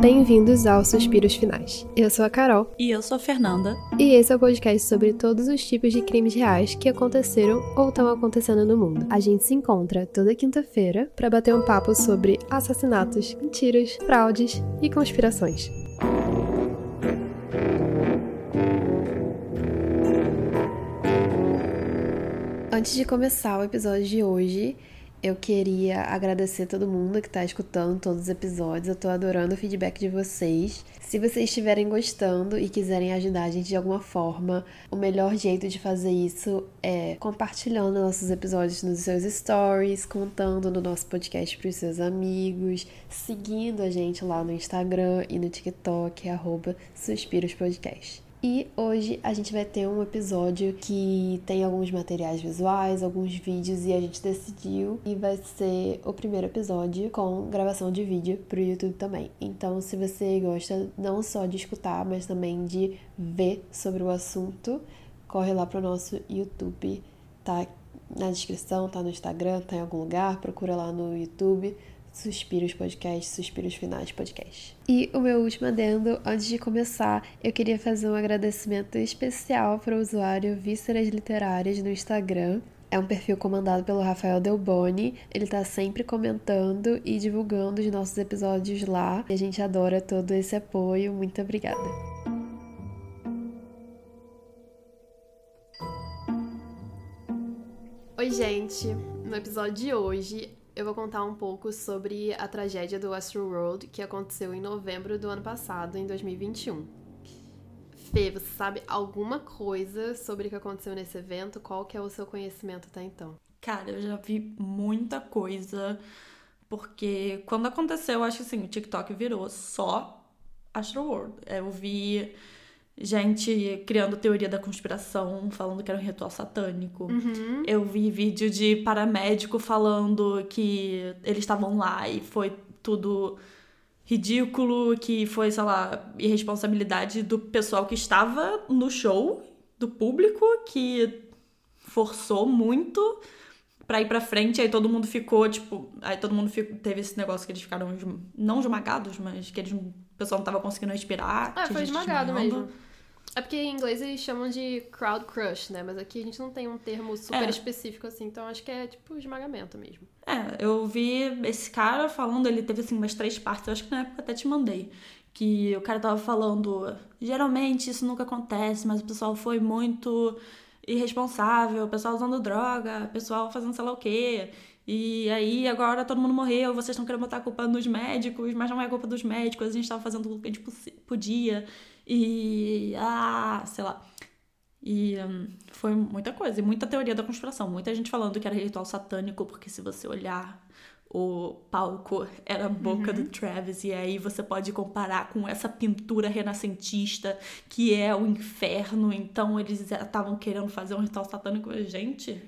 Bem-vindos aos Suspiros Finais. Eu sou a Carol. E eu sou a Fernanda. E esse é o podcast sobre todos os tipos de crimes reais que aconteceram ou estão acontecendo no mundo. A gente se encontra toda quinta-feira para bater um papo sobre assassinatos, mentiras, fraudes e conspirações. Antes de começar o episódio de hoje, eu queria agradecer todo mundo que tá escutando todos os episódios. Eu tô adorando o feedback de vocês. Se vocês estiverem gostando e quiserem ajudar a gente de alguma forma, o melhor jeito de fazer isso é compartilhando nossos episódios nos seus stories, contando no nosso podcast pros seus amigos, seguindo a gente lá no Instagram e no TikTok, arroba Suspiros Podcast. E hoje a gente vai ter um episódio que tem alguns materiais visuais, alguns vídeos e a gente decidiu e vai ser o primeiro episódio com gravação de vídeo pro YouTube também. Então, se você gosta não só de escutar, mas também de ver sobre o assunto, corre lá pro nosso YouTube, tá na descrição, tá no Instagram, tá em algum lugar, procura lá no YouTube Suspiros Podcast, Suspiros Finais Podcast. E o meu último adendo, antes de começar, eu queria fazer um agradecimento especial para o usuário Vísceras Literárias no Instagram. É um perfil comandado pelo Rafael Delboni. Ele tá sempre comentando e divulgando os nossos episódios lá. E a gente adora todo esse apoio. Muito obrigada. Oi, gente! No episódio de hoje eu vou contar um pouco sobre a tragédia do Astroworld que aconteceu em novembro do ano passado, em 2021. Fê, você sabe alguma coisa sobre o que aconteceu nesse evento? Qual que é o seu conhecimento até então? Cara, eu já vi muita coisa, porque quando aconteceu, eu acho que assim, o TikTok virou só Astroworld. Eu vi gente criando teoria da conspiração, falando que era um ritual satânico. Uhum. Eu vi vídeo de paramédico falando que eles estavam lá e foi tudo ridículo, que foi, sei lá, irresponsabilidade do pessoal que estava no show, do público, que forçou muito pra ir pra frente, aí todo mundo ficou, tipo, aí todo mundo ficou, teve esse negócio que eles ficaram, não esmagados, mas que eles, o pessoal não tava conseguindo respirar. Ah, foi esmagado mesmo. É porque em inglês eles chamam de crowd crush, né? Mas aqui a gente não tem um termo super É. específico assim, então acho que é tipo esmagamento mesmo. É, eu vi esse cara falando, ele teve assim umas três partes, eu acho que na época até te mandei. Que o cara tava falando, geralmente isso nunca acontece, mas o pessoal foi muito irresponsável, o pessoal usando droga, o pessoal fazendo sei lá o quê. E aí agora todo mundo morreu, vocês estão querendo botar a culpa nos médicos, mas não é culpa dos médicos, a gente tava fazendo o que a gente podia. E. Ah, sei lá. E hum, foi muita coisa, e muita teoria da conspiração. Muita gente falando que era ritual satânico, porque se você olhar o palco, era a boca do Travis, e aí você pode comparar com essa pintura renascentista que é o inferno. Então eles estavam querendo fazer um ritual satânico. Gente,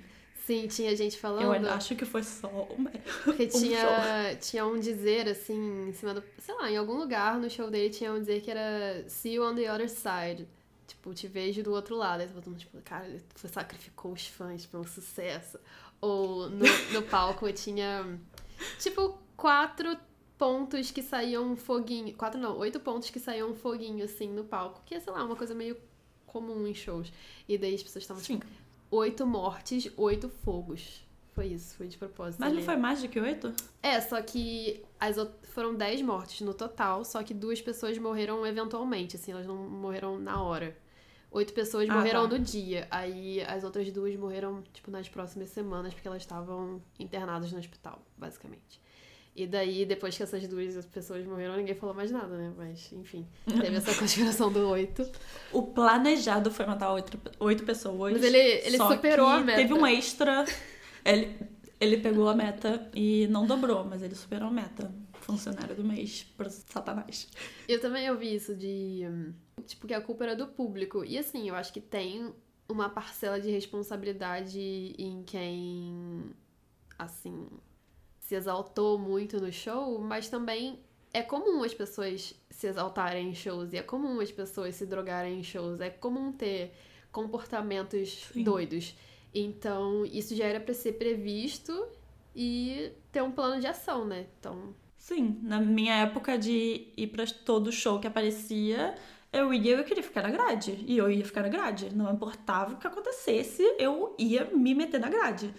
Sim, tinha gente falando. eu acho que foi só uma. Porque um tinha, tinha um dizer assim, em cima do. Sei lá, em algum lugar no show dele tinha um dizer que era See you on the other side. Tipo, te vejo do outro lado. Aí todo mundo, tipo, cara, ele sacrificou os fãs pelo sucesso. Ou no, no palco tinha, tipo, quatro pontos que saíam um foguinho. Quatro não, oito pontos que saíam um foguinho, assim, no palco. Que é, sei lá, uma coisa meio comum em shows. E daí as pessoas estavam, tipo, oito mortes, oito fogos. Foi isso, foi de propósito. Mas não foi mais de que oito? É, só que as foram 10 mortes no total, só que duas pessoas morreram eventualmente, assim, elas não morreram na hora. Oito pessoas Ah, morreram tá. no dia. Aí as outras duas morreram, tipo, nas próximas semanas, porque elas estavam internadas no hospital, basicamente. E daí, depois que essas duas pessoas morreram, ninguém falou mais nada, né? Mas, enfim, teve essa conspiração do oito. O planejado foi matar oito, oito pessoas. Mas ele, ele Só superou a meta. Teve um extra. Ele, ele pegou a meta e não dobrou, mas ele superou a meta. Funcionário do mês pro Satanás. Eu também ouvi isso de. Tipo, que a culpa era do público. E assim, eu acho que tem uma parcela de responsabilidade em quem, assim, se exaltou muito no show, mas também é comum as pessoas se exaltarem em shows, e é comum as pessoas se drogarem em shows, é comum ter comportamentos Sim. doidos. Então, isso já era pra ser previsto e ter um plano de ação, né? Então, Sim, na minha época de ir pra todo show que aparecia, eu ia e eu queria ficar na grade. E eu ia ficar na grade. Não importava o que acontecesse, eu ia me meter na grade.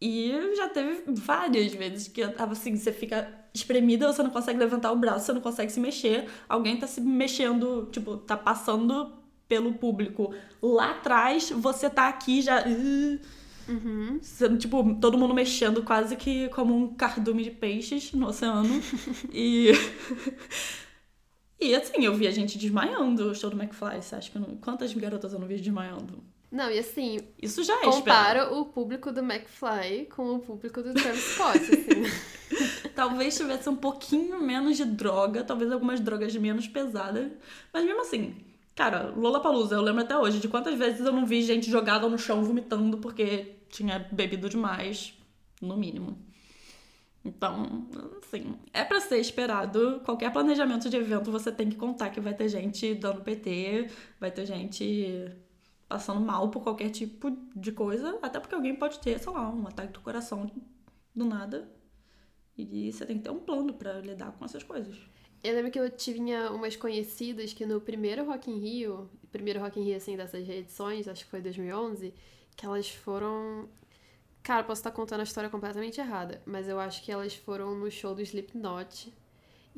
E já teve várias vezes que eu tava assim, você fica espremida, você não consegue levantar o braço, você não consegue se mexer, alguém tá se mexendo, tipo, tá passando pelo público lá atrás, você tá aqui já. Uh, Uhum. Sendo, tipo, todo mundo mexendo quase que como um cardume de peixes no oceano. e. e assim, eu vi a gente desmaiando o show do McFly. Você acha que eu não... Quantas garotas eu não vi desmaiando? Não, e assim, Isso já é esperado. compara o público do McFly com o público do Travis Scott, assim. Talvez tivesse um pouquinho menos de droga, talvez algumas drogas menos pesadas. Mas mesmo assim, cara, Lollapalooza, eu lembro até hoje de quantas vezes eu não vi gente jogada no chão vomitando porque tinha bebido demais, no mínimo. Então, assim, é pra ser esperado. Qualquer planejamento de evento você tem que contar que vai ter gente dando PT, vai ter gente passando mal por qualquer tipo de coisa, até porque alguém pode ter, sei lá, um ataque do coração do nada. E você tem que ter um plano pra lidar com essas coisas. Eu lembro que eu tinha umas conhecidas que no primeiro Rock in Rio, primeiro Rock in Rio, assim, dessas reedições, acho que foi 2011, que elas foram... Cara, posso estar contando a história completamente errada, mas eu acho que elas foram no show do Slipknot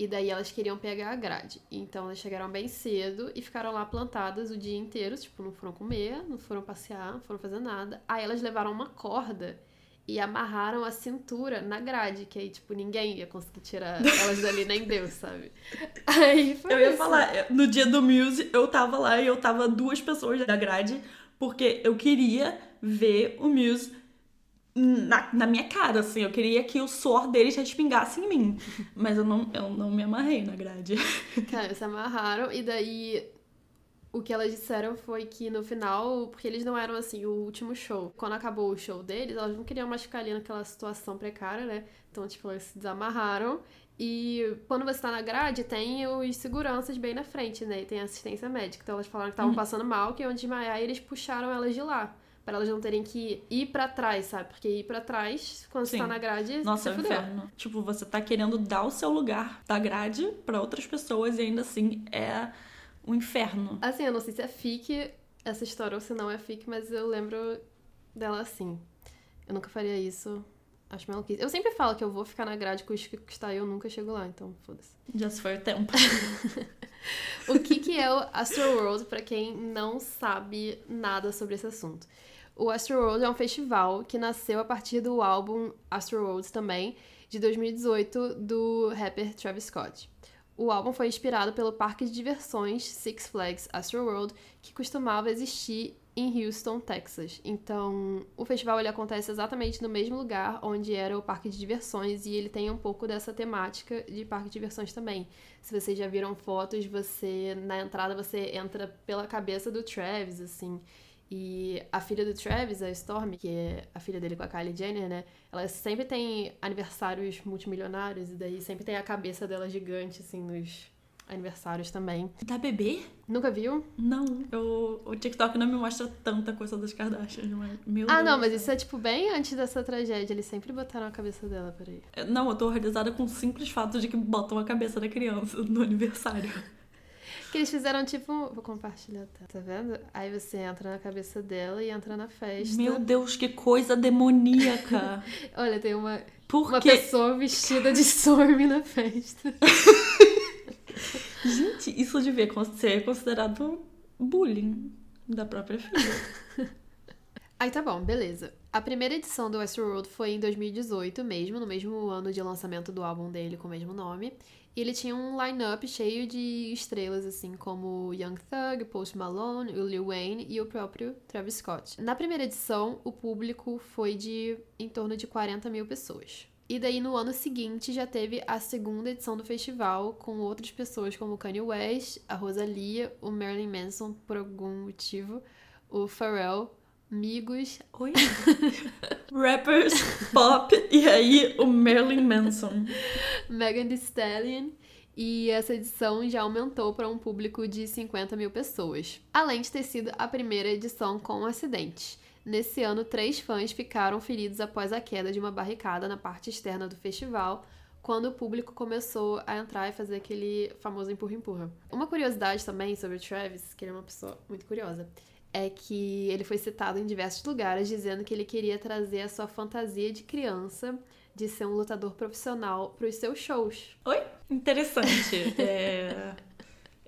e daí elas queriam pegar a grade. Então elas chegaram bem cedo e ficaram lá plantadas o dia inteiro, tipo, não foram comer, não foram passear, não foram fazer nada. Aí elas levaram uma corda e amarraram a cintura na grade, que aí, tipo, ninguém ia conseguir tirar elas dali, nem Deus, sabe? Aí foi Eu ia isso. falar, no dia do Muse, eu tava lá e eu tava duas pessoas da grade, porque eu queria ver o Muse na, na minha cara, assim. Eu queria que o suor deles respingasse em mim. Mas eu não, eu não me amarrei na grade. Cara, eles se amarraram e daí o que elas disseram foi que no final, porque eles não eram assim o último show. Quando acabou o show deles, elas não queriam mais ficar ali naquela situação precária, né? Então, tipo, elas se desamarraram. E quando você tá na grade, tem os seguranças bem na frente, né? E tem assistência médica. Então elas falaram que estavam passando mal, que iam desmaiar, e eles puxaram elas de lá. Pra elas não terem que ir pra trás, sabe? Porque ir pra trás, quando você Sim. tá na grade, Nossa, você é um inferno. Tipo, você tá querendo dar o seu lugar da grade pra outras pessoas e ainda assim é um inferno. Assim, eu não sei se é fic essa história ou se não é fic, mas eu lembro dela assim. Eu nunca faria isso. Acho maluquice. Eu sempre falo que eu vou ficar na grade com os que custar e eu nunca chego lá, então foda-se. Já se foi o tempo. O que, que é o Astroworld, pra quem não sabe nada sobre esse assunto? O Astroworld é um festival que nasceu a partir do álbum Astroworld também, de 2018, do rapper Travis Scott. O álbum foi inspirado pelo parque de diversões Six Flags Astroworld, que costumava existir em Houston, Texas. Então, o festival ele acontece exatamente no mesmo lugar onde era o parque de diversões e ele tem um pouco dessa temática de parque de diversões também. Se vocês já viram fotos, você na entrada você entra pela cabeça do Travis, assim. E a filha do Travis, a Storm, que é a filha dele com a Kylie Jenner, né? Ela sempre tem aniversários multimilionários e daí sempre tem a cabeça dela gigante, assim, nos aniversários também. Dá bebê? Nunca viu? Não. Eu, o TikTok não me mostra tanta coisa das Kardashians, mas. Meu Ah, Deus não, mas isso é tipo bem antes dessa tragédia. Eles sempre botaram a cabeça dela, peraí. Não, eu tô horrorizada com o simples fato de que botam a cabeça da criança no aniversário. Que eles fizeram tipo. Vou compartilhar, tá? Tá vendo? Aí você entra na cabeça dela e entra na festa. Meu Deus, que coisa demoníaca. Olha, tem uma, Por uma quê? pessoa vestida de Storm na festa. Gente, isso devia ser considerado bullying da própria filha. Aí tá bom, beleza. A primeira edição do Westworld foi em 2018 mesmo, no mesmo ano de lançamento do álbum dele com o mesmo nome. E ele tinha um line-up cheio de estrelas, assim, como Young Thug, Post Malone, o Lil Wayne e o próprio Travis Scott. Na primeira edição, o público foi de em torno de 40 mil pessoas. E daí, no ano seguinte, já teve a segunda edição do festival, com outras pessoas como o Kanye West, a Rosalia, o Marilyn Manson, por algum motivo, o Pharrell, Migos, Oi? Rappers, pop e aí o Marilyn Manson. Megan Thee Stallion. E essa edição já aumentou para um público de 50 mil pessoas. Além de ter sido a primeira edição com acidentes. Nesse ano, três fãs ficaram feridos após a queda de uma barricada na parte externa do festival, quando o público começou a entrar e fazer aquele famoso empurra-empurra. Uma curiosidade também sobre o Travis, que ele é uma pessoa muito curiosa, é que ele foi citado em diversos lugares dizendo que ele queria trazer a sua fantasia de criança de ser um lutador profissional para os seus shows. Oi? Interessante. é...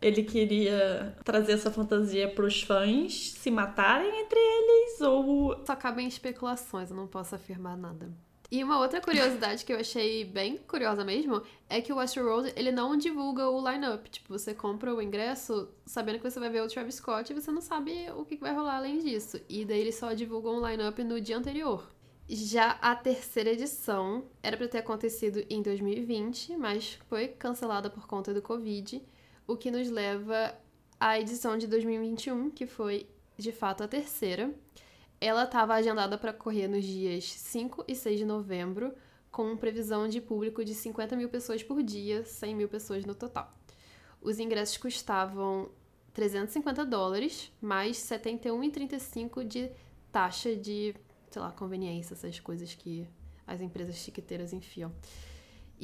Ele queria trazer essa fantasia para os fãs se matarem entre eles ou. Só cabem especulações, eu não posso afirmar nada. E uma outra curiosidade que eu achei bem curiosa mesmo é que o Westworld, ele não divulga o line-up. Tipo, você compra o ingresso sabendo que você vai ver o Travis Scott e você não sabe o que vai rolar além disso. E daí eles só divulgam o line-up no dia anterior. Já a terceira edição era para ter acontecido em 2020, mas foi cancelada por conta do Covid, o que nos leva à edição de 2021, que foi de fato a terceira. Ela estava agendada para correr nos dias 5 e 6 de novembro, com previsão de público de 50 mil pessoas por dia, 100 mil pessoas no total. Os ingressos custavam 350 dólares, mais 71,35 de taxa de, sei lá, conveniência, essas coisas que as empresas chiqueteiras enfiam.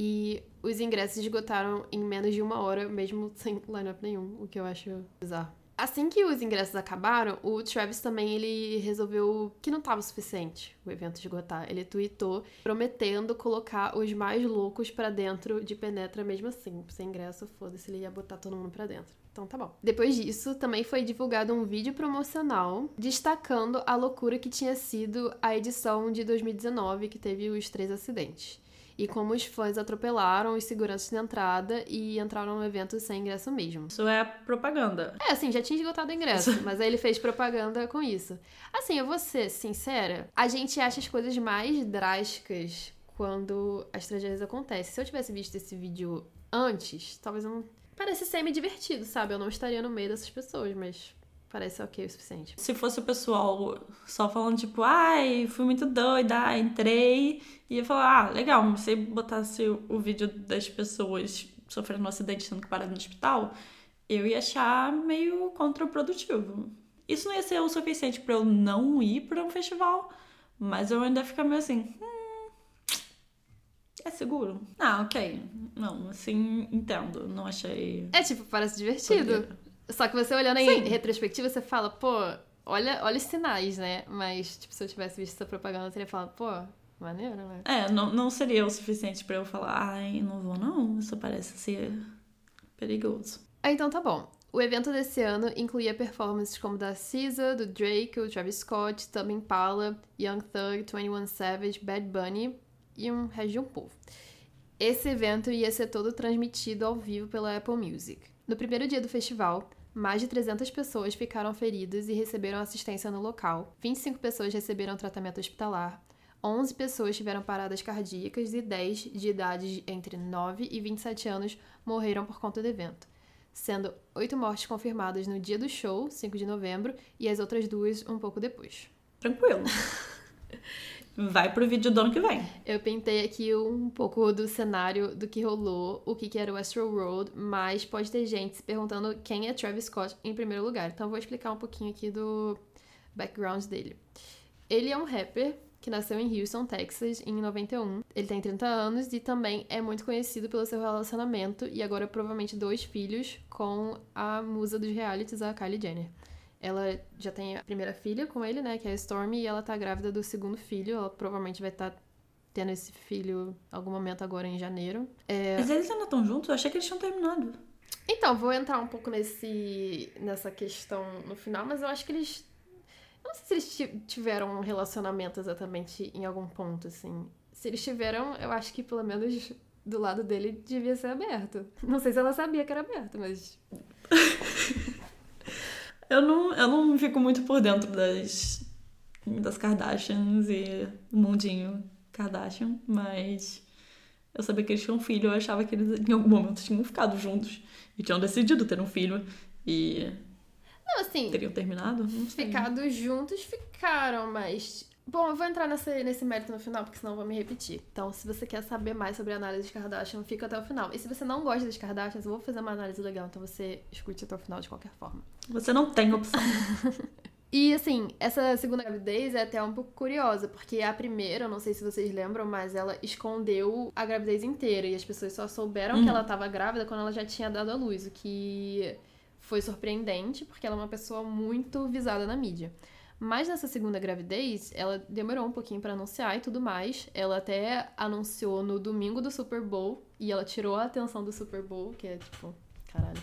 E os ingressos esgotaram em menos de uma hora, mesmo sem line-up nenhum, o que eu acho bizarro. Assim que os ingressos acabaram, o Travis também ele resolveu que não estava o suficiente o evento esgotar. Ele tweetou prometendo colocar os mais loucos para dentro de Penetra mesmo assim. Sem ingresso, foda-se, ele ia botar todo mundo para dentro. Então tá bom. Depois disso, também foi divulgado um vídeo promocional destacando a loucura que tinha sido a edição de 2019 que teve os três acidentes e como os fãs atropelaram os seguranças na entrada e entraram no evento sem ingresso mesmo. Isso é propaganda. É, assim, já tinha esgotado o ingresso, mas aí ele fez propaganda com isso. Assim, eu vou ser sincera, a gente acha as coisas mais drásticas quando as tragédias acontecem. Se eu tivesse visto esse vídeo antes, talvez eu não... Parece semi-divertido, sabe? Eu não estaria no meio dessas pessoas, mas parece ok o suficiente. Se fosse o pessoal só falando, tipo, ai, fui muito doida, entrei, ia falar, ah, legal, se botasse o vídeo das pessoas sofrendo um acidente sendo que pararam no hospital, eu ia achar meio contraprodutivo. Isso não ia ser o suficiente para eu não ir para um festival, mas eu ainda ficar meio assim, hum, é seguro? Ah, ok. Não, assim, entendo. Não achei. É tipo, parece divertido. Só que você olhando em Sim. retrospectiva, você fala, pô, olha, olha os sinais, né? Mas, tipo, se eu tivesse visto essa propaganda, eu teria falado, pô, maneiro, né? É, não, não seria o suficiente para eu falar, ai, não vou não, isso parece ser perigoso. Ah, então tá bom. O evento desse ano incluía performances como da SZA, do Drake, o Travis Scott, Tame Impala, Young Thug, 21 Savage, Bad Bunny e um resto de um povo. Esse evento ia ser todo transmitido ao vivo pela Apple Music. No primeiro dia do festival, mais de 300 pessoas ficaram feridas e receberam assistência no local. 25 pessoas receberam tratamento hospitalar. 11 pessoas tiveram paradas cardíacas e 10 de idades entre 9 e 27 anos morreram por conta do evento, sendo 8 mortes confirmadas no dia do show, 5 de novembro, e as outras duas um pouco depois. Tranquilo. Vai pro vídeo do ano que vem. Eu pintei aqui um pouco do cenário do que rolou, o que, que era o Astro Road, mas pode ter gente se perguntando quem é Travis Scott em primeiro lugar. Então vou explicar um pouquinho aqui do background dele. Ele é um rapper que nasceu em Houston, Texas, em 91. Ele tem 30 anos e também é muito conhecido pelo seu relacionamento e agora provavelmente dois filhos com a musa dos realities, a Kylie Jenner. Ela já tem a primeira filha com ele, né, que é a Stormy, e ela tá grávida do segundo filho. Ela provavelmente vai estar tá tendo esse filho algum momento agora em janeiro. É... Mas eles ainda estão juntos? Eu achei que eles tinham terminado. Então, vou entrar um pouco nesse, nessa questão no final, mas eu acho que eles. Eu não sei se eles tiveram um relacionamento exatamente em algum ponto, assim. Se eles tiveram, eu acho que pelo menos do lado dele devia ser aberto. Não sei se ela sabia que era aberto, mas. Eu não, eu não fico muito por dentro das, das Kardashians e do mundinho Kardashian, mas eu sabia que eles tinham um filho, eu achava que eles em algum momento tinham ficado juntos e tinham decidido ter um filho e. Não, assim. Teriam terminado? Ficado juntos ficaram, mas Bom, eu vou entrar nesse, nesse mérito no final, porque senão eu vou me repetir. Então, se você quer saber mais sobre a análise de Kardashian, fica até o final. E se você não gosta das Kardashians, eu vou fazer uma análise legal, então você escute até o final de qualquer forma. Você não tem opção. E assim, essa segunda gravidez é até um pouco curiosa, porque a primeira, eu não sei se vocês lembram, mas ela escondeu a gravidez inteira e as pessoas só souberam Hum. que ela estava grávida quando ela já tinha dado à luz, o que foi surpreendente, porque ela é uma pessoa muito visada na mídia. Mas nessa segunda gravidez, ela demorou um pouquinho pra anunciar e tudo mais. Ela até anunciou no domingo do Super Bowl e ela tirou a atenção do Super Bowl, que é tipo, caralho.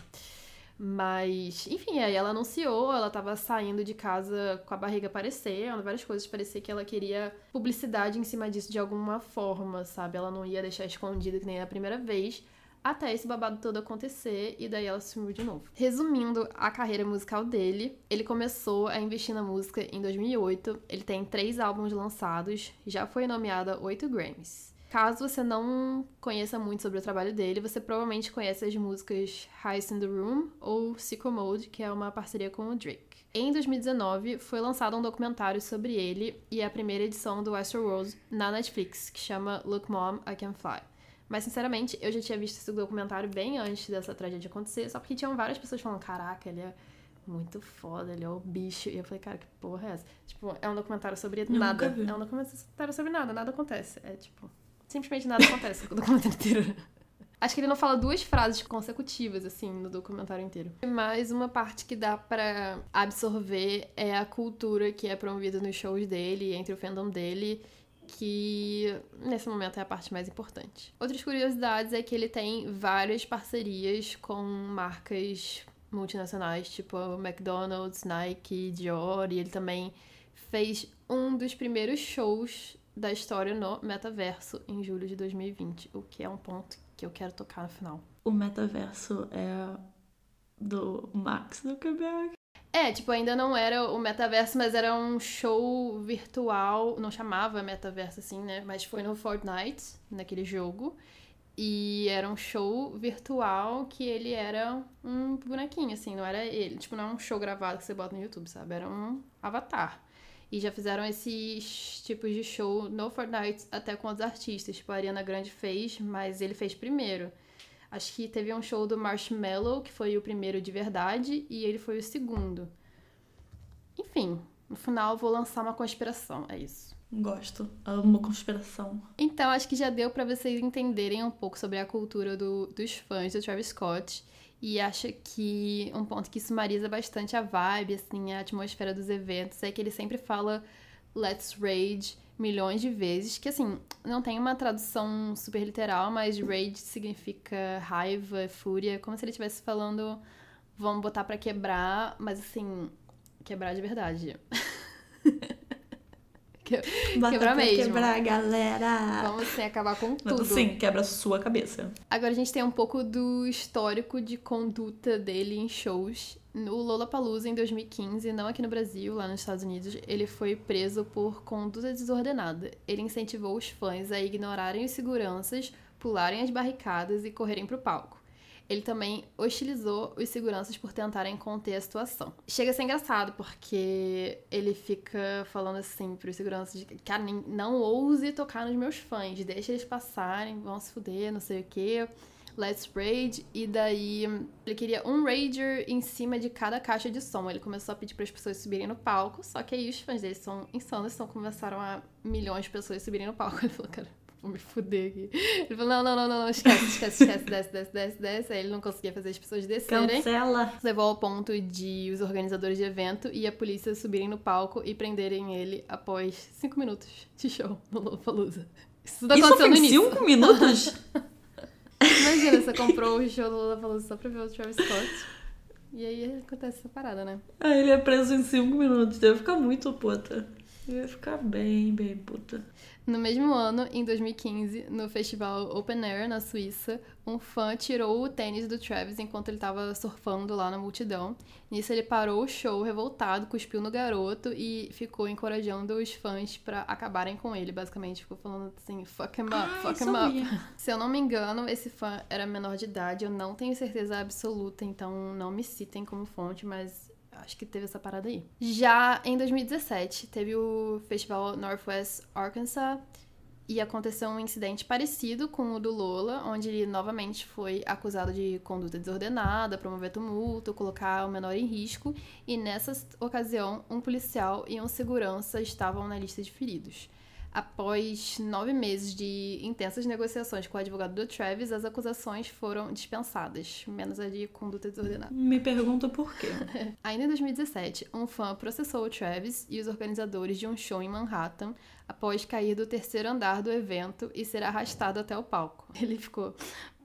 Mas, enfim, aí ela anunciou, ela tava saindo de casa com a barriga aparecendo, várias coisas. Parecia que ela queria publicidade em cima disso de alguma forma, sabe? Ela não ia deixar escondido que nem a primeira vez, até esse babado todo acontecer e daí ela sumiu de novo. Resumindo a carreira musical dele, ele começou a investir na música em 2008. Ele tem três álbuns lançados, já foi nomeado a oito Grammys. Caso você não conheça muito sobre o trabalho dele, você provavelmente conhece as músicas Heist in the Room ou Sicko Mode, que é uma parceria com o Drake. Em 2019, foi lançado um documentário sobre ele e a primeira edição do Westworld na Netflix, que chama Look Mom, I Can Fly. Mas, sinceramente, eu já tinha visto esse documentário bem antes dessa tragédia acontecer, só porque tinham várias pessoas falando, caraca, ele é muito foda, ele é o bicho. E eu falei, cara, que porra é essa? Tipo, é um documentário sobre nada. É um documentário sobre nada, nada acontece. É tipo, simplesmente nada acontece com o documentário inteiro. Acho que ele não fala duas frases consecutivas, assim, no documentário inteiro. Mas uma parte que dá pra absorver é a cultura que é promovida nos shows dele, entre o fandom dele, que nesse momento é a parte mais importante. Outras curiosidades é que ele tem várias parcerias com marcas multinacionais, tipo McDonald's, Nike, Dior, e ele também fez um dos primeiros shows da história no metaverso em julho de 2020, o que é um ponto que eu quero tocar no final. O metaverso é do Max Zuckerberg. É, tipo, ainda não era o metaverso, mas era um show virtual, não chamava metaverso assim, né? Mas foi no Fortnite, naquele jogo. E era um show virtual que ele era um bonequinho, assim, não era ele. Tipo, não é um show gravado que você bota no YouTube, sabe? Era um avatar. E já fizeram esses tipos de show no Fortnite até com outros artistas. Tipo, a Ariana Grande fez, mas ele fez primeiro. Acho que teve um show do Marshmello, que foi o primeiro de verdade, e ele foi o segundo. Enfim, no final eu vou lançar uma conspiração, é isso. Gosto. Amo conspiração. Então, acho que já deu pra vocês entenderem um pouco sobre a cultura do- dos fãs do Travis Scott. E acho que um ponto que sumariza bastante a vibe, assim, a atmosfera dos eventos, é que ele sempre fala Let's Rage milhões de vezes, que assim, não tem uma tradução super literal, mas rage significa raiva, fúria, como se ele estivesse falando vamos botar pra quebrar, mas assim, quebrar de verdade. Que- Bota Quebrar pra mesmo. Quebrar, galera. Vamos assim, acabar com Mas, tudo. Sim, quebra a sua cabeça. Agora a gente tem um pouco do histórico de conduta dele em shows. No Lollapalooza, em 2015, não aqui no Brasil, lá nos Estados Unidos, ele foi preso por conduta desordenada. Ele incentivou os fãs a ignorarem os seguranças, pularem as barricadas e correrem pro palco. Ele também hostilizou os seguranças por tentarem conter a situação. Chega a ser engraçado, porque ele fica falando assim pros seguranças, cara, não ouse tocar nos meus fãs, deixa eles passarem, vão se fuder, não sei o quê. Let's Rage, e daí ele queria um Rager em cima de cada caixa de som. Ele começou a pedir para as pessoas subirem no palco, só que aí os fãs dele são insanos, então começaram a milhões de pessoas subirem no palco. Ele falou, cara, vou me fuder aqui. Ele falou, não, não, não, não, não, esquece, esquece, esquece, desce, desce, desce, desce. Aí ele não conseguia fazer as pessoas descerem. Cancela. Levou ao ponto de os organizadores de evento e a polícia subirem no palco e prenderem ele após cinco minutos de show no Lollapalooza. Isso tudo Isso aconteceu foi cinco minutos? Imagina, você comprou o show do Lollapalooza só pra ver o Travis Scott. E aí acontece essa parada, né? Aí ele é preso em cinco minutos. Deve ficar muito puta. Eu ia ficar bem, bem puta. No mesmo ano, em 2015, no festival Open Air, na Suíça, um fã tirou o tênis do Travis enquanto ele tava surfando lá na multidão. Nisso, ele parou o show revoltado, cuspiu no garoto e ficou encorajando os fãs pra acabarem com ele, basicamente. Ficou falando assim, fuck him up, Ah, fuck him up. Se eu não me engano, esse fã era menor de idade, eu não tenho certeza absoluta, então não me citem como fonte, mas acho que teve essa parada aí. Já em 2017, teve o festival Northwest Arkansas E aconteceu um incidente parecido com o do Lola, onde ele novamente foi acusado de conduta desordenada, promover tumulto, colocar o menor em risco, e nessa ocasião, um policial e um segurança estavam na lista de feridos. Após nove meses de intensas negociações com o advogado do Travis, as acusações foram dispensadas, menos a de conduta desordenada. Me pergunta por quê. Ainda em 2017, um fã processou o Travis e os organizadores de um show em Manhattan após cair do terceiro andar do evento e ser arrastado até o palco. Ele ficou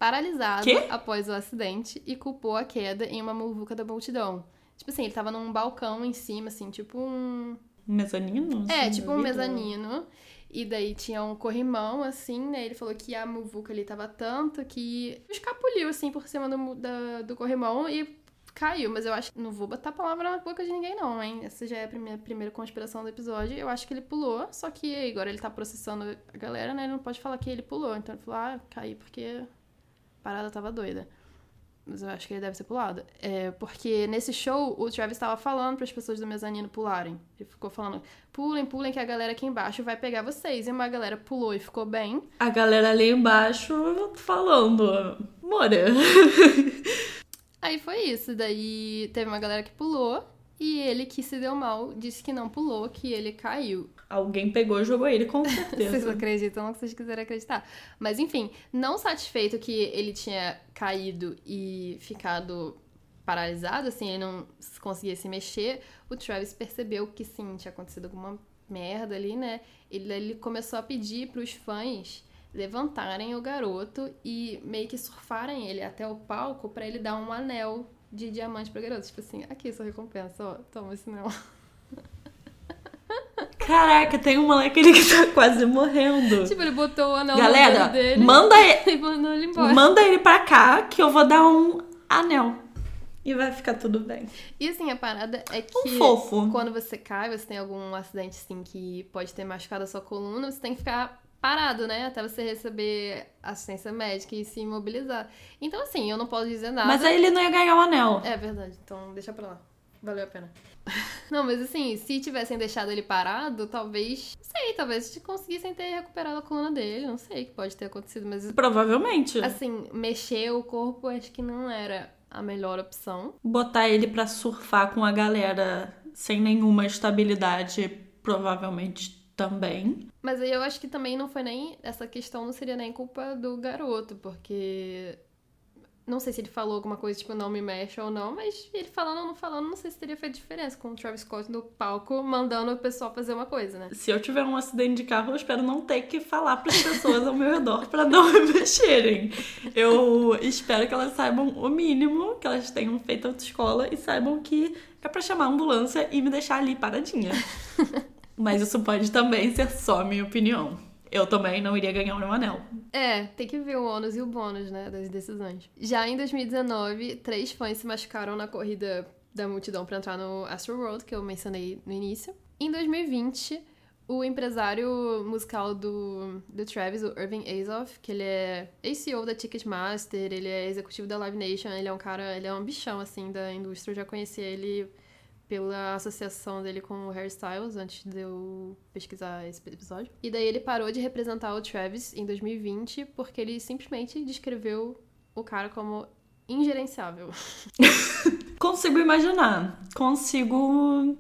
paralisado Quê? após o acidente e culpou a queda em uma muvuca da multidão. Tipo assim, ele tava num balcão em cima, assim, tipo um Mezanino? é, tipo um vida? mezanino. E daí tinha um corrimão, assim, né? Ele falou que a muvuca ali tava tanto que escapuliu, assim, por cima do, da- do corrimão e caiu. Mas eu acho que não vou botar a palavra na boca de ninguém, não, hein? Essa já é a primeira, primeira conspiração do episódio. Eu acho que ele pulou, só que agora ele tá processando a galera, né? Ele não pode falar que ele pulou. Então ele falou, ah, caí porque a parada tava doida. Mas eu acho que ele deve ser pulado. É, porque nesse show, o Travis estava falando para as pessoas do mezanino pularem. Ele ficou falando: pulem, pulem, que a galera aqui embaixo vai pegar vocês. E uma galera pulou e ficou bem. A galera ali embaixo falando, Mora. Aí foi isso. Daí teve uma galera que pulou. E ele que se deu mal disse que não pulou, que ele caiu. Alguém pegou e jogou ele, com Vocês certeza. acreditam no que vocês quiserem acreditar. Mas enfim, não satisfeito que ele tinha caído e ficado paralisado, assim, ele não conseguia se mexer, o Travis percebeu que sim, tinha acontecido alguma merda ali, né? Ele, ele começou a pedir pros fãs levantarem o garoto e meio que surfarem ele até o palco pra ele dar um anel de diamante pro garoto. Tipo assim, aqui sua recompensa, ó, toma esse anel. Caraca, tem um moleque ali que tá quase morrendo. tipo, ele botou o anel Galera, no dele manda ele, mandou ele embora. manda ele pra cá que eu vou dar um anel. E vai ficar tudo bem. E assim, a parada é que Um fofo. quando você cai, você tem algum acidente assim que pode ter machucado a sua coluna, você tem que ficar parado, né? Até você receber assistência médica e se imobilizar. Então, assim, eu não posso dizer nada. Mas aí ele não ia ganhar o anel. É verdade, então deixa pra lá. Valeu a pena. Não, mas assim, se tivessem deixado ele parado, talvez. Não sei, talvez conseguissem ter recuperado a coluna dele. Não sei o que pode ter acontecido, mas. Provavelmente. Assim, mexer o corpo acho que não era a melhor opção. Botar ele pra surfar com a galera sem nenhuma estabilidade, provavelmente também. Mas aí eu acho que também não foi nem. Essa questão não seria nem culpa do garoto, porque. Não sei se ele falou alguma coisa tipo não me mexe ou não, mas ele falando ou não falando, não sei se teria feito diferença com o Travis Scott no palco mandando o pessoal fazer uma coisa, né? Se eu tiver um acidente de carro, eu espero não ter que falar pras pessoas ao meu redor pra não me mexerem. Eu espero que elas saibam o mínimo, que elas tenham feito autoescola e saibam que é pra chamar a ambulância e me deixar ali paradinha. Mas isso pode também ser só a minha opinião. Eu também não iria ganhar um anel. É, tem que ver o ônus e o bônus, né, das decisões. Já em 2019, três fãs se machucaram na corrida da multidão para entrar no Astro World, que eu mencionei no início. Em 2020, o empresário musical do, do Travis, o Irving Azoff, que ele é ACO da Ticketmaster, ele é executivo da Live Nation, ele é um cara, ele é um bichão, assim, da indústria. Eu já conheci ele pela associação dele com o Harry Styles, antes de eu pesquisar esse episódio. E daí ele parou de representar o Travis em 2020 porque ele simplesmente descreveu o cara como ingerenciável. Consigo imaginar. Consigo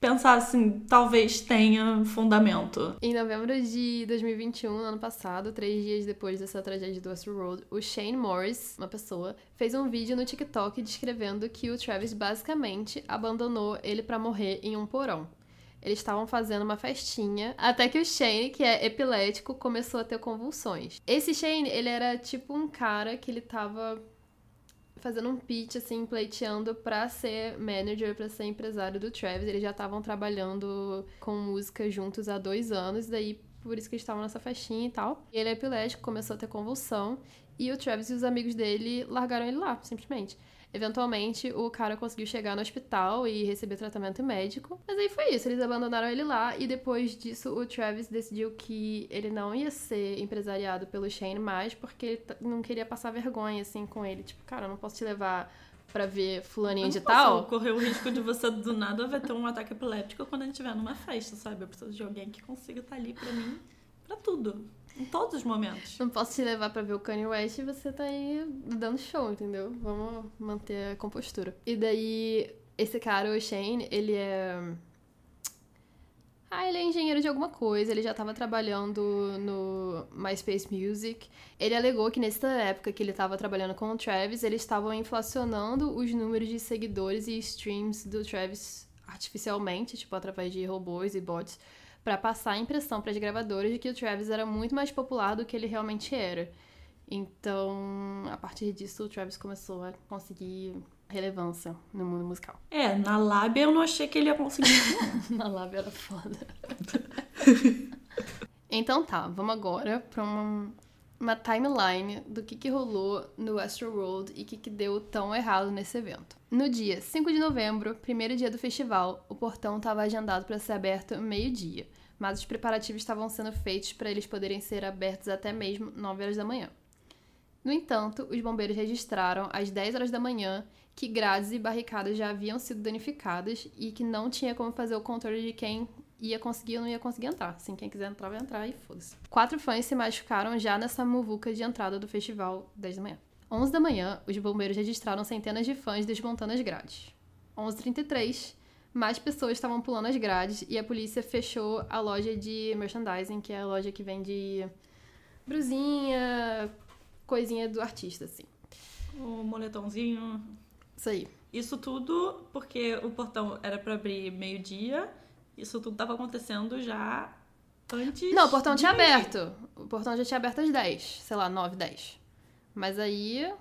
pensar assim, talvez tenha fundamento. Em novembro de 2021, no ano passado, três dias depois dessa tragédia do Astro Road, o Shane Morris, uma pessoa, fez um vídeo no TikTok descrevendo que o Travis basicamente abandonou ele pra morrer em um porão. Eles estavam fazendo uma festinha, até que o Shane, que é epilético, começou a ter convulsões. Esse Shane, ele era tipo um cara que ele tava fazendo um pitch, assim, pleiteando pra ser manager, pra ser empresário do Travis. Eles já estavam trabalhando com música juntos há dois anos, daí por isso que eles estavam nessa festinha e tal. E ele é epilético, começou a ter convulsão, e o Travis e os amigos dele largaram ele lá, simplesmente. Eventualmente, o cara conseguiu chegar no hospital e receber tratamento médico. Mas aí foi isso, eles abandonaram ele lá e depois disso o Travis decidiu que ele não ia ser empresariado pelo Shane mais porque ele não queria passar vergonha assim com ele. Tipo, cara, eu não posso te levar pra ver fulaninho de Eu não posso tal. correr o risco de você do nada vai ter um ataque epilético quando a gente estiver numa festa, sabe? Eu preciso de alguém que consiga estar ali pra mim, pra tudo. Em todos os momentos. Não posso te levar pra ver o Kanye West e você tá aí dando show, entendeu? Vamos manter a compostura. E daí, esse cara, o Shane, ele é. Ah, ele é engenheiro de alguma coisa, ele já estava trabalhando no MySpace Music. Ele alegou que nessa época que ele estava trabalhando com o Travis, eles estavam inflacionando os números de seguidores e streams do Travis artificialmente, tipo através de robôs e bots, para passar a impressão para as gravadoras de que o Travis era muito mais popular do que ele realmente era. Então, a partir disso, o Travis começou a conseguir relevância no mundo musical. É, na lábia eu não achei que ele ia conseguir. na lábia era foda. então tá, vamos agora pra uma, uma timeline do que, que rolou no World e o que, que deu tão errado nesse evento. No dia 5 de novembro, primeiro dia do festival, o portão estava agendado para ser aberto meio-dia, mas os preparativos estavam sendo feitos para eles poderem ser abertos até mesmo 9 horas da manhã. No entanto, os bombeiros registraram às 10 horas da manhã que grades e barricadas já haviam sido danificadas e que não tinha como fazer o controle de quem ia conseguir ou não ia conseguir entrar. Assim, quem quiser entrar, vai entrar e foda-se. Quatro fãs se machucaram já nessa muvuca de entrada do festival 10 da manhã. 11 da manhã, os bombeiros registraram centenas de fãs desmontando as grades. 11h33, mais pessoas estavam pulando as grades e a polícia fechou a loja de merchandising, que é a loja que vende brusinha, coisinha do artista, assim. O moletomzinho. Isso aí. Isso tudo porque o portão era para abrir meio-dia. Isso tudo tava acontecendo já antes. Não, o portão tinha aberto. O portão já tinha aberto às 10, sei lá, 9, 10. Mas aí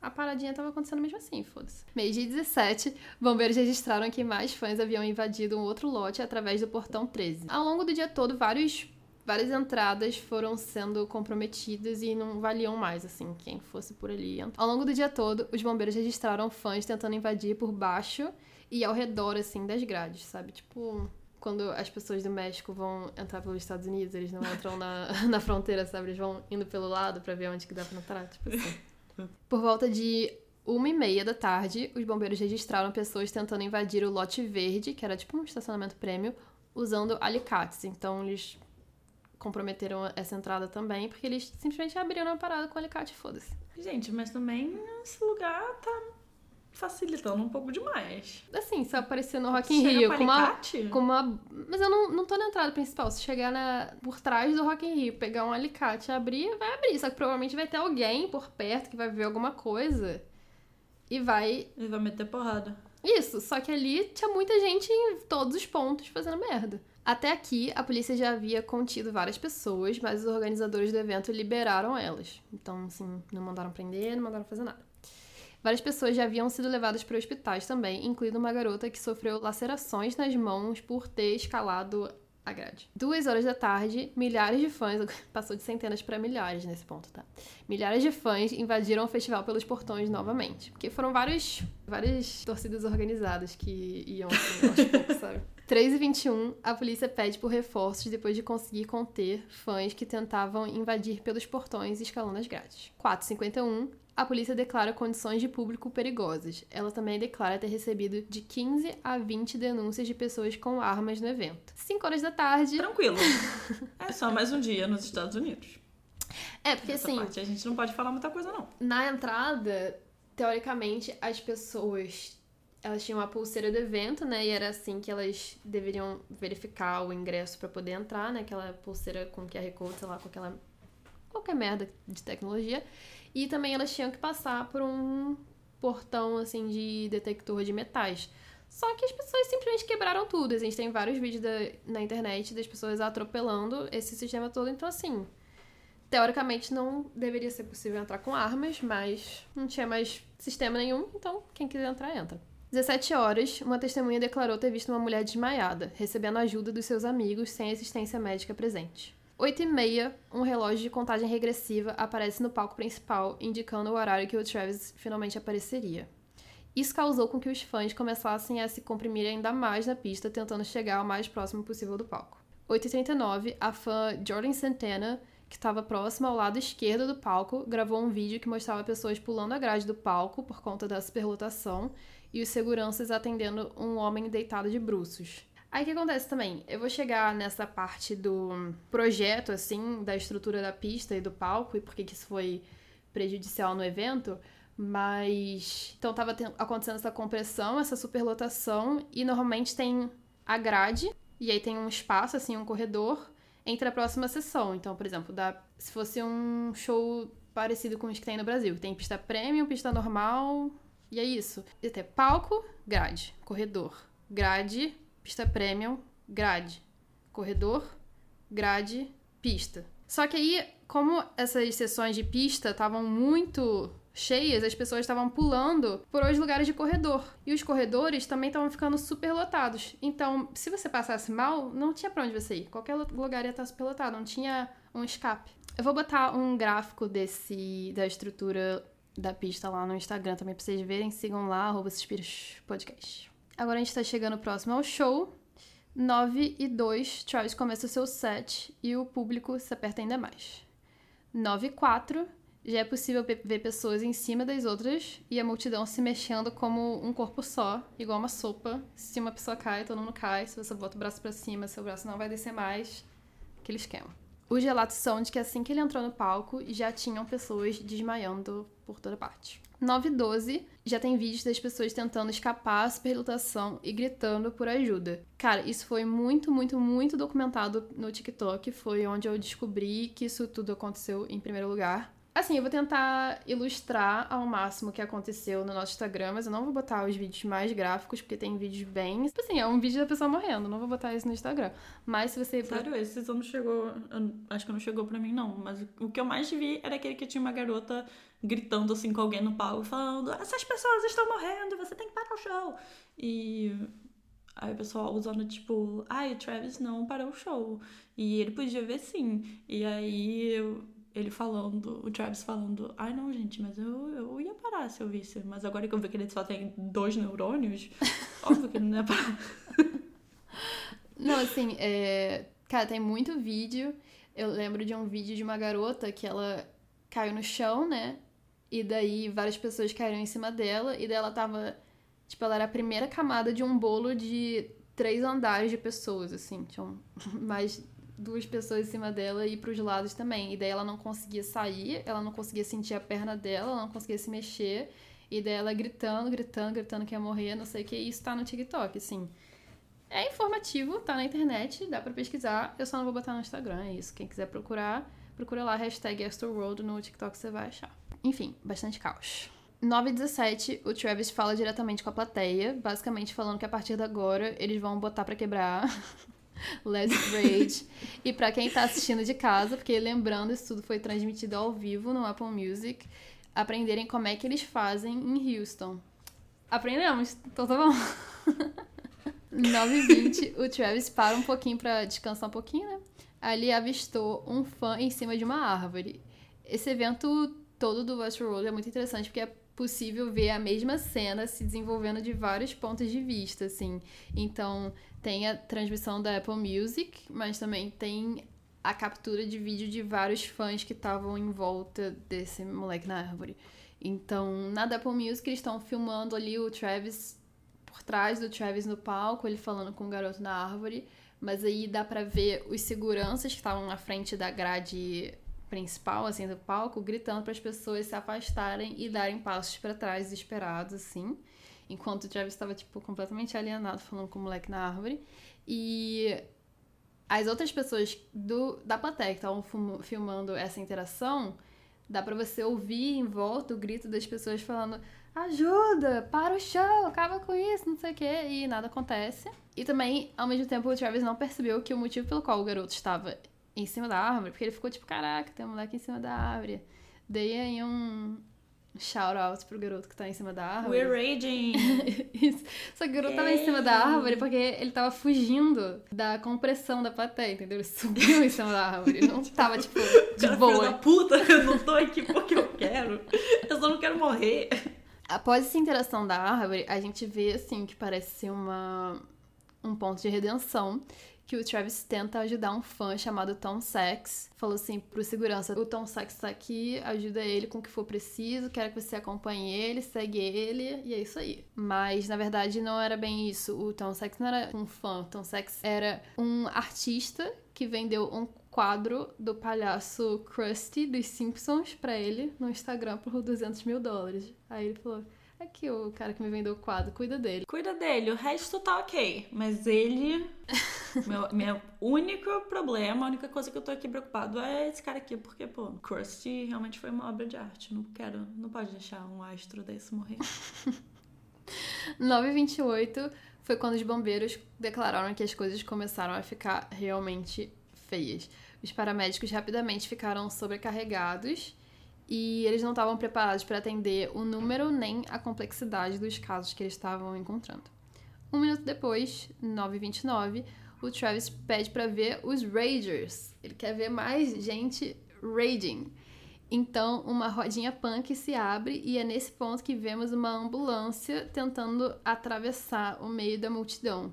a paradinha tava acontecendo mesmo assim, foda-se. Meio-dia 17, bombeiros registraram que mais fãs haviam invadido um outro lote através do portão 13. Ao longo do dia todo, vários várias entradas foram sendo comprometidas e não valiam mais, assim, quem fosse por ali. Ao longo do dia todo, os bombeiros registraram fãs tentando invadir por baixo e ao redor, assim, das grades, sabe? Tipo, quando as pessoas do México vão entrar pelos Estados Unidos, eles não entram na, na fronteira, sabe? Eles vão indo pelo lado para ver onde que dá pra entrar, tipo assim. Por volta de uma e meia da tarde, os bombeiros registraram pessoas tentando invadir o lote verde, que era tipo um estacionamento prêmio, usando alicates. Então, eles comprometeram essa entrada também, porque eles simplesmente abriram a parada com alicate, foda-se. Gente, mas também esse lugar tá facilitando um pouco demais. Assim, se aparecer no Rock in Rio com uma, com uma... Mas eu não, não tô na entrada principal. Se chegar na, por trás do Rock in Rio, pegar um alicate e abrir, vai abrir. Só que provavelmente vai ter alguém por perto que vai ver alguma coisa e vai... E vai meter porrada. Isso, só que ali tinha muita gente em todos os pontos fazendo merda. Até aqui, a polícia já havia contido várias pessoas, mas os organizadores do evento liberaram elas. Então, assim, não mandaram prender, não mandaram fazer nada. Várias pessoas já haviam sido levadas para hospitais também, incluindo uma garota que sofreu lacerações nas mãos por ter escalado a grade. Duas horas da tarde, milhares de fãs, passou de centenas para milhares nesse ponto, tá? Milhares de fãs invadiram o festival pelos portões novamente. Porque foram vários, várias torcidas organizadas que iam assim, aos poucos, sabe? 3 e 21, a polícia pede por reforços depois de conseguir conter fãs que tentavam invadir pelos portões escalando as grades. 4 e 51, a polícia declara condições de público perigosas. Ela também declara ter recebido de 15 a 20 denúncias de pessoas com armas no evento. 5 horas da tarde. Tranquilo. é só mais um dia nos Estados Unidos. É, porque Nessa assim. Parte a gente não pode falar muita coisa, não. Na entrada, teoricamente, as pessoas elas tinham a pulseira do evento, né? E era assim que elas deveriam verificar o ingresso para poder entrar, né? Aquela pulseira com QR Code, sei lá, com aquela qualquer merda de tecnologia. E também elas tinham que passar por um portão assim de detector de metais. Só que as pessoas simplesmente quebraram tudo. A gente tem vários vídeos da, na internet das pessoas atropelando esse sistema todo. Então, assim, teoricamente não deveria ser possível entrar com armas, mas não tinha mais sistema nenhum. Então, quem quiser entrar, entra. 17 horas, uma testemunha declarou ter visto uma mulher desmaiada, recebendo ajuda dos seus amigos sem assistência médica presente. 8 e meia, um relógio de contagem regressiva aparece no palco principal, indicando o horário que o Travis finalmente apareceria. Isso causou com que os fãs começassem a se comprimir ainda mais na pista, tentando chegar o mais próximo possível do palco. 8h39, a fã Jordan Santana, que estava próxima ao lado esquerdo do palco, gravou um vídeo que mostrava pessoas pulando a grade do palco por conta da superlotação e os seguranças atendendo um homem deitado de bruços. Aí o que acontece também? Eu vou chegar nessa parte do projeto, assim, da estrutura da pista e do palco e por que isso foi prejudicial no evento, mas. Então tava acontecendo essa compressão, essa superlotação, e normalmente tem a grade, e aí tem um espaço, assim, um corredor entre a próxima sessão. Então, por exemplo, da, se fosse um show parecido com os que tem no Brasil, tem pista premium, pista normal, e é isso. E até palco, grade, corredor, grade, pista premium, grade, corredor, grade, pista. Só que aí, como essas sessões de pista estavam muito cheias, as pessoas estavam pulando por os lugares de corredor. E os corredores também estavam ficando super lotados. Então, se você passasse mal, não tinha pra onde você ir. Qualquer lugar ia estar super lotado, não tinha um escape. Eu vou botar um gráfico desse da estrutura da pista lá no Instagram também pra vocês verem. Sigam lá, arroba Podcast. Agora a gente tá chegando próximo ao show. 9 e 2, Travis começa o seu set e o público se aperta ainda mais. 9 e 4, já é possível ver pessoas em cima das outras e a multidão se mexendo como um corpo só, igual uma sopa. Se uma pessoa cai, todo mundo cai. Se você bota o braço para cima, seu braço não vai descer mais. Aquele esquema. Os relatos são de que assim que ele entrou no palco, já tinham pessoas desmaiando por toda parte. 912 já tem vídeos das pessoas tentando escapar à superlotação e gritando por ajuda. Cara, isso foi muito, muito, muito documentado no TikTok. Foi onde eu descobri que isso tudo aconteceu em primeiro lugar. Assim, eu vou tentar ilustrar ao máximo o que aconteceu no nosso Instagram, mas eu não vou botar os vídeos mais gráficos, porque tem vídeos bem. Tipo assim, é um vídeo da pessoa morrendo, não vou botar isso no Instagram. Mas se você. Sério, esse não chegou. Acho que não chegou pra mim, não. Mas o que eu mais vi era aquele que tinha uma garota gritando assim com alguém no palco, falando: essas pessoas estão morrendo, você tem que parar o show. E. Aí o pessoal usando, tipo, ai, o Travis não parou o show. E ele podia ver sim. E aí eu ele falando, o Travis falando, ai não, gente, mas eu, eu ia parar se eu visse. Mas agora que eu vi que ele só tem dois neurônios, óbvio que ele não ia parar. Não, assim, é... cara, tem muito vídeo. Eu lembro de um vídeo de uma garota que ela caiu no chão, né? E daí várias pessoas caíram em cima dela, e daí ela tava. Tipo, ela era a primeira camada de um bolo de três andares de pessoas, assim. Tinham mais duas pessoas em cima dela e pros lados também. E daí ela não conseguia sair, ela não conseguia sentir a perna dela, ela não conseguia se mexer. E daí ela gritando, gritando, gritando que ia morrer, não sei o que. E isso tá no TikTok, assim. É informativo, tá na internet, dá pra pesquisar. Eu só não vou botar no Instagram, é isso. Quem quiser procurar, procura lá, hashtag Astroworld no TikTok, você vai achar. Enfim, bastante caos. 9 e 17, o Travis fala diretamente com a plateia, basicamente falando que a partir de agora eles vão botar para quebrar Let's Rage. e para quem tá assistindo de casa, porque lembrando, isso tudo foi transmitido ao vivo no Apple Music, aprenderem como é que eles fazem em Houston. Aprendemos, então tá bom. 9h20, o Travis para um pouquinho para descansar um pouquinho, né? Ali avistou um fã em cima de uma árvore. Esse evento todo do Westworld é muito interessante porque é possível ver a mesma cena se desenvolvendo de vários pontos de vista, assim. Então, tem a transmissão da Apple Music, mas também tem a captura de vídeo de vários fãs que estavam em volta desse moleque na árvore. Então, na Apple Music, eles estão filmando ali o Travis por trás do Travis no palco, ele falando com o garoto na árvore, mas aí dá para ver os seguranças que estavam na frente da grade principal, assim, do palco, gritando para as pessoas se afastarem e darem passos para trás, desesperados, assim. Enquanto o Travis estava, tipo, completamente alienado, falando com o moleque na árvore. E as outras pessoas do, da plateia que estavam filmando essa interação, dá para você ouvir em volta o grito das pessoas falando ajuda, para o show, acaba com isso, não sei o quê, e nada acontece. E também, ao mesmo tempo, o Travis não percebeu que o motivo pelo qual o garoto estava em cima da árvore, porque ele ficou tipo, caraca, tem um moleque em cima da árvore. Dei aí um shout out pro garoto que tá em cima da árvore. We're raging! Isso. Só que o garoto tava em cima da árvore porque ele tava fugindo da compressão da plateia, entendeu? Ele subiu em cima da árvore. Ele não tava, tipo, de Cara, boa. Filho da puta, eu não tô aqui porque eu quero. Eu só não quero morrer. Após essa interação da árvore, a gente vê, assim, que parece ser uma, um ponto de redenção que o Travis tenta ajudar um fã chamado Tom Sachs. Falou assim pro segurança: o Tom Sachs tá aqui, ajuda ele com o que for preciso, quero que você acompanhe ele, segue ele, e é isso aí. Mas na verdade não era bem isso. O Tom Sachs não era um fã, o Tom Sachs era um artista que vendeu um quadro do palhaço Krusty dos Simpsons pra ele no Instagram por 200 mil dólares. Aí ele falou: Aqui o cara que me vendeu o quadro, cuida dele. Cuida dele, o resto tá ok. Mas ele. meu, meu único problema, a única coisa que eu tô aqui preocupado é esse cara aqui, porque, pô, Krusty realmente foi uma obra de arte. Não quero. Não pode deixar um astro desse morrer. 928 foi quando os bombeiros declararam que as coisas começaram a ficar realmente feias. Os paramédicos rapidamente ficaram sobrecarregados e eles não estavam preparados para atender o número nem a complexidade dos casos que eles estavam encontrando. Um minuto depois, 9h29, o Travis pede para ver os Ragers. Ele quer ver mais gente raging. Então, uma rodinha punk se abre e é nesse ponto que vemos uma ambulância tentando atravessar o meio da multidão.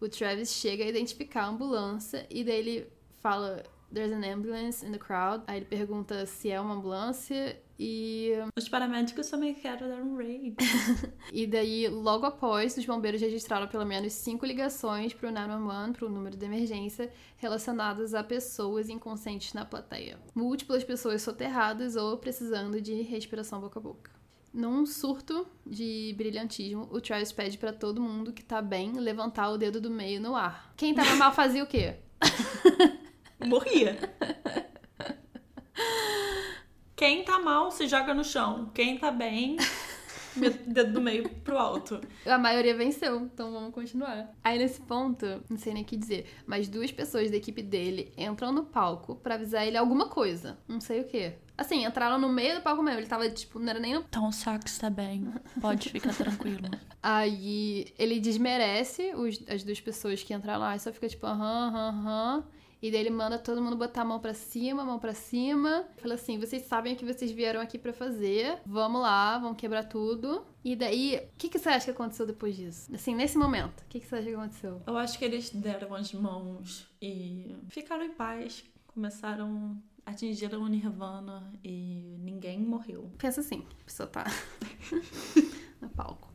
O Travis chega a identificar a ambulância e daí ele fala There's an ambulance in the crowd. Aí ele pergunta se é uma ambulância e. Os paramédicos também querem dar um raid. e daí, logo após, os bombeiros registraram pelo menos cinco ligações pro 911, pro número de emergência, relacionadas a pessoas inconscientes na plateia. Múltiplas pessoas soterradas ou precisando de respiração boca a boca. Num surto de brilhantismo, o Travis pede para todo mundo que tá bem levantar o dedo do meio no ar. Quem tava mal fazia o quê? morria. Quem tá mal se joga no chão. Quem tá bem, dedo do meio pro alto. A maioria venceu, então vamos continuar. Aí nesse ponto, não sei nem o que dizer, mas duas pessoas da equipe dele entram no palco para avisar ele alguma coisa. Não sei o que. Assim, entraram no meio do palco mesmo. Ele tava, tipo, não era nem no. Então o sax tá bem. Pode ficar tranquilo. Aí ele desmerece os, as duas pessoas que entraram lá e só fica tipo, aham, aham, aham. E daí ele manda todo mundo botar a mão para cima, mão para cima. Fala assim: vocês sabem o que vocês vieram aqui para fazer. Vamos lá, vamos quebrar tudo. E daí, o que, que você acha que aconteceu depois disso? Assim, nesse momento, o que, que você acha que aconteceu? Eu acho que eles deram as mãos e ficaram em paz. Começaram atingiram o Nirvana e ninguém morreu. Pensa assim, a pessoa tá no palco.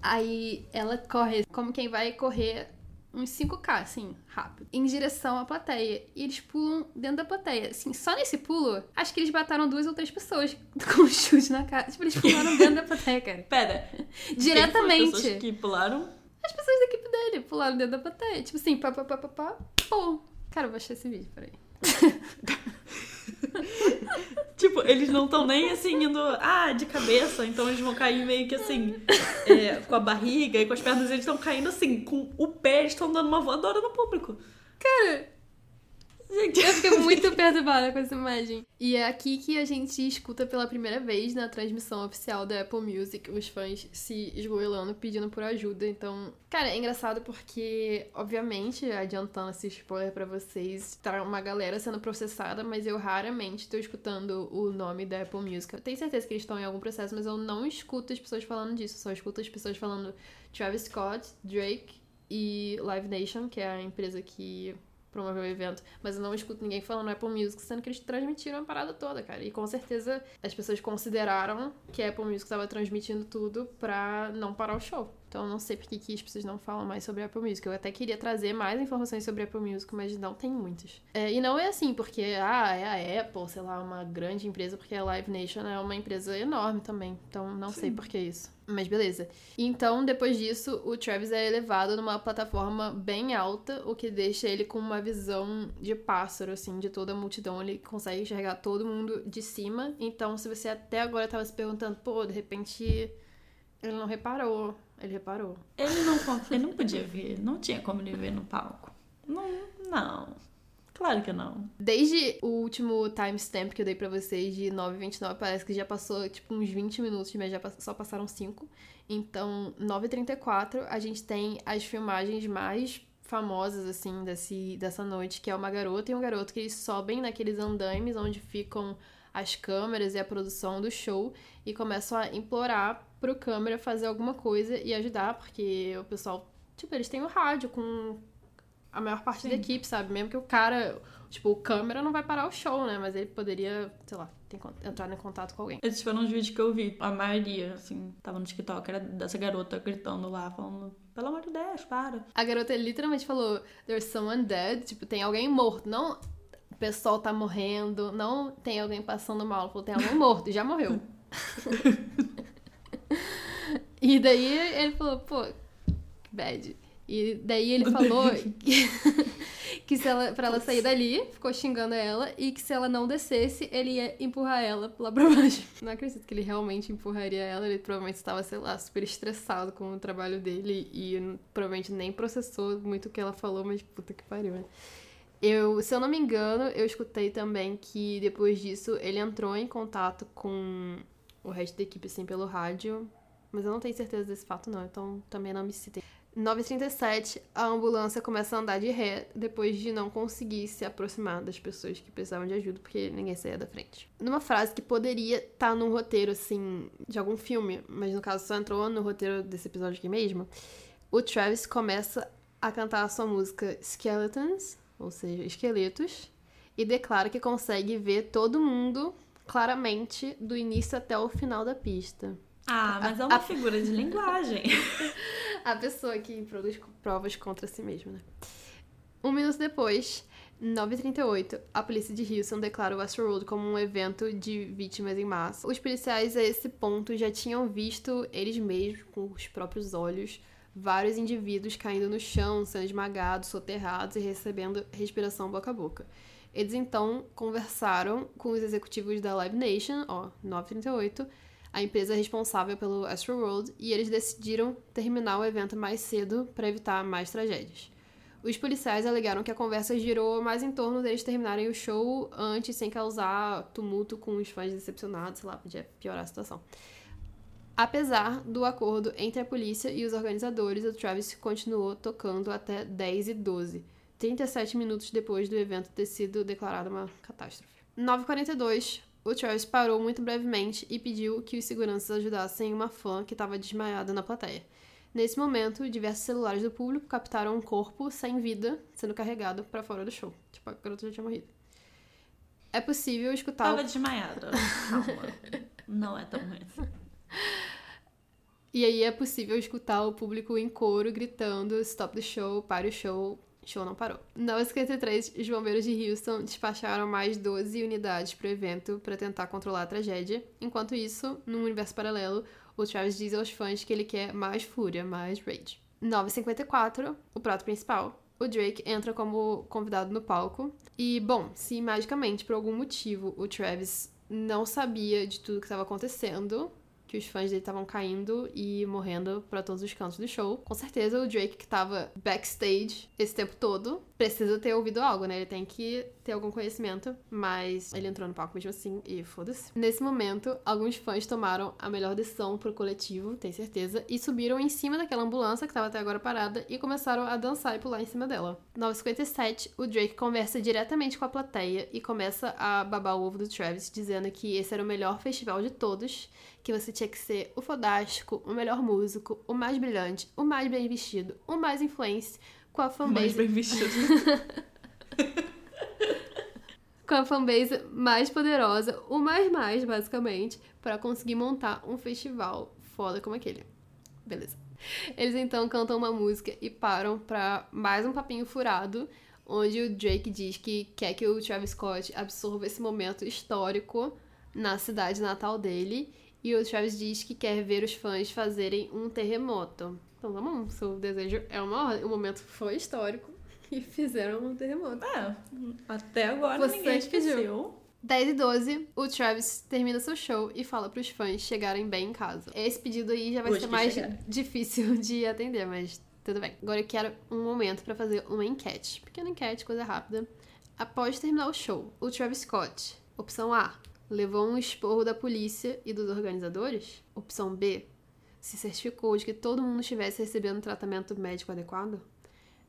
Aí ela corre como quem vai correr uns 5K, assim, rápido, em direção à plateia. E eles pulam dentro da plateia. Assim, só nesse pulo, acho que eles mataram duas ou três pessoas com um chute na cara. Tipo, eles pularam dentro da plateia, cara. Pera. Diretamente. As pessoas que pularam? As pessoas da equipe dele pularam dentro da plateia. Tipo assim, pá, pá, pá, pá, pá, pum. Cara, eu vou achar esse vídeo, peraí. tipo, eles não estão nem assim indo, ah, de cabeça, então eles vão cair meio que assim, é, com a barriga e com as pernas, eles estão caindo assim, com o pé, eles estão dando uma voadora no público. Cara, Gente, eu fiquei muito perturbada com essa imagem. E é aqui que a gente escuta pela primeira vez na transmissão oficial da Apple Music os fãs se esgoelando pedindo por ajuda. Então, cara, é engraçado porque, obviamente, adiantando esse spoiler para vocês, tá uma galera sendo processada, mas eu raramente tô escutando o nome da Apple Music. Eu tenho certeza que eles estão em algum processo, mas eu não escuto as pessoas falando disso. Só escuto as pessoas falando Travis Scott, Drake e Live Nation, que é a empresa que promover o evento, mas eu não escuto ninguém falando Apple Music, sendo que eles transmitiram a parada toda, cara. E com certeza as pessoas consideraram que a Apple Music estava transmitindo tudo pra não parar o show. Então eu não sei porque que as pessoas não falam mais sobre a Apple Music. Eu até queria trazer mais informações sobre a Apple Music, mas não tem muitas. É, e não é assim, porque ah, é a Apple, sei lá, uma grande empresa, porque a Live Nation é uma empresa enorme também. Então não Sim. sei por que isso. Mas beleza. Então, depois disso, o Travis é elevado numa plataforma bem alta, o que deixa ele com uma visão de pássaro, assim, de toda a multidão. Ele consegue enxergar todo mundo de cima. Então, se você até agora tava se perguntando, pô, de repente ele não reparou. Ele reparou. Ele não, ele não podia ver, não tinha como ele ver no palco. Não, não. Claro que não. Desde o último timestamp que eu dei pra vocês de 9h29, parece que já passou tipo uns 20 minutos, mas já só passaram 5. Então, 9h34, a gente tem as filmagens mais famosas, assim, desse, dessa noite, que é uma garota e um garoto que eles sobem naqueles andames onde ficam as câmeras e a produção do show e começam a implorar pro câmera fazer alguma coisa e ajudar, porque o pessoal, tipo, eles têm o rádio com a maior parte Sim. da equipe, sabe? Mesmo que o cara, tipo, o câmera não vai parar o show, né? Mas ele poderia, sei lá, entrar em contato com alguém. Esses foram os vídeos que eu vi. A maioria, assim, tava no TikTok, era dessa garota gritando lá, falando, pelo amor de Deus, para. A garota literalmente falou, there's someone dead, tipo, tem alguém morto. Não o pessoal tá morrendo, não tem alguém passando mal. Falou, tem alguém morto, já morreu. e daí ele falou, pô, bad. E daí ele falou que, que se ela, pra ela sair dali, ficou xingando ela, e que se ela não descesse, ele ia empurrar ela lá pra baixo. Não acredito que ele realmente empurraria ela, ele provavelmente estava, sei lá, super estressado com o trabalho dele e provavelmente nem processou muito o que ela falou, mas puta que pariu, né? Eu, se eu não me engano, eu escutei também que depois disso ele entrou em contato com o resto da equipe, assim, pelo rádio. Mas eu não tenho certeza desse fato, não, então também não me citei. 9h37, a ambulância começa a andar de ré depois de não conseguir se aproximar das pessoas que precisavam de ajuda, porque ninguém saía da frente. Numa frase que poderia estar num roteiro, assim, de algum filme, mas no caso só entrou no roteiro desse episódio aqui mesmo, o Travis começa a cantar a sua música Skeletons, ou seja, esqueletos, e declara que consegue ver todo mundo claramente do início até o final da pista. Ah, mas é uma figura de linguagem. A pessoa que produz provas contra si mesma, né? Um minuto depois, 9h38, a polícia de Houston declara o Astroworld como um evento de vítimas em massa. Os policiais, a esse ponto, já tinham visto eles mesmos, com os próprios olhos, vários indivíduos caindo no chão, sendo esmagados, soterrados e recebendo respiração boca a boca. Eles então conversaram com os executivos da Live Nation, ó, 938, a empresa responsável pelo Astroworld, e eles decidiram terminar o evento mais cedo para evitar mais tragédias. Os policiais alegaram que a conversa girou mais em torno deles terminarem o show antes, sem causar tumulto com os fãs decepcionados, sei lá, podia piorar a situação. Apesar do acordo entre a polícia e os organizadores, o Travis continuou tocando até 10 e 12, 37 minutos depois do evento ter sido declarado uma catástrofe. 9h42, o Travis parou muito brevemente e pediu que os seguranças ajudassem uma fã que estava desmaiada na plateia. Nesse momento, diversos celulares do público captaram um corpo sem vida sendo carregado para fora do show. Tipo, a garota já tinha morrido. É possível escutar. Tava desmaiada. Calma. Não é tão ruim. assim. E aí é possível escutar o público em coro gritando stop the show, pare o show, show não parou. Na 53, os bombeiros de Houston despacharam mais 12 unidades para o evento para tentar controlar a tragédia. Enquanto isso, num universo paralelo, o Travis diz aos fãs que ele quer mais fúria, mais rage. 9h54, o prato principal. O Drake entra como convidado no palco. E, bom, se magicamente, por algum motivo, o Travis não sabia de tudo que estava acontecendo, que os fãs dele estavam caindo e morrendo para todos os cantos do show. Com certeza o Drake que tava backstage esse tempo todo precisa ter ouvido algo, né? Ele tem que ter algum conhecimento, mas ele entrou no palco mesmo assim e foda-se. Nesse momento, alguns fãs tomaram a melhor decisão pro coletivo, tenho certeza, e subiram em cima daquela ambulância que tava até agora parada e começaram a dançar e pular em cima dela. 9h57, o Drake conversa diretamente com a plateia e começa a babar o ovo do Travis, dizendo que esse era o melhor festival de todos que você tinha que ser o fodástico, o melhor músico, o mais brilhante, o mais bem vestido, o mais influente, com a Mais fanbase, bem vestido. com a fanbase mais poderosa, o mais mais, basicamente, para conseguir montar um festival foda como aquele. Beleza. Eles então cantam uma música e param pra mais um papinho furado, onde o Drake diz que quer que o Travis Scott absorva esse momento histórico na cidade natal dele. E o Travis diz que quer ver os fãs fazerem um terremoto. Então tá bom, seu desejo é uma ordem. O momento foi histórico e fizeram um terremoto. É, até agora Você ninguém pediu. esqueceu. 10 e 12, o Travis termina seu show e fala pros fãs chegarem bem em casa. Esse pedido aí já vai Hoje ser mais chegar. difícil de atender, mas tudo bem. Agora eu quero um momento pra fazer uma enquete. Pequena enquete, coisa rápida. Após terminar o show, o Travis Scott, opção A, levou um esporro da polícia e dos organizadores? Opção B, se certificou de que todo mundo estivesse recebendo tratamento médico adequado?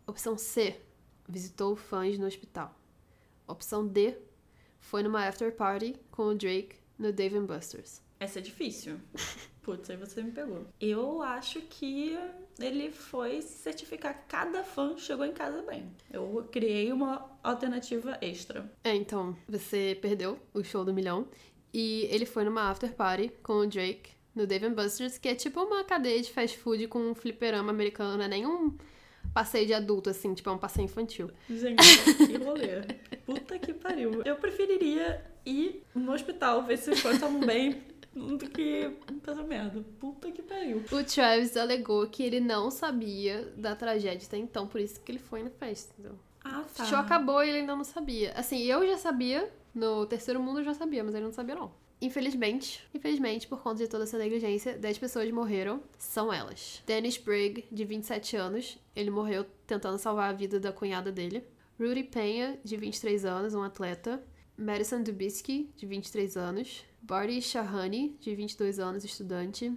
Opção C, visitou fãs no hospital. Opção D, foi numa after party com o Drake no Dave Busters. Essa é difícil. Putz, aí você me pegou. Eu acho que ele foi certificar que cada fã chegou em casa bem. Eu criei uma alternativa extra. É, então, você perdeu o show do milhão. E ele foi numa after party com o Drake no Dave Buster's, que é tipo uma cadeia de fast food com um fliperama americano, não é nenhum passeio de adulto, assim, tipo, é um passeio infantil. Gente, que rolê. Puta que pariu. Eu preferiria ir no hospital ver se os fãs estavam bem do que fazer merda. Puta que pariu. O Travis alegou que ele não sabia da tragédia até então, por isso que ele foi na festa, entendeu? Ah, tá. O show acabou e ele ainda não sabia. Assim, eu já sabia, no terceiro mundo eu já sabia, mas ele não sabia não. Infelizmente, infelizmente, por conta de toda essa negligência, 10 pessoas morreram. São elas. Dennis Brigg, de 27 anos, ele morreu tentando salvar a vida da cunhada dele. Rudy Penha, de 23 anos, um atleta. Madison Dubisky, de 23 anos. Barty Shahani, de 22 anos, estudante.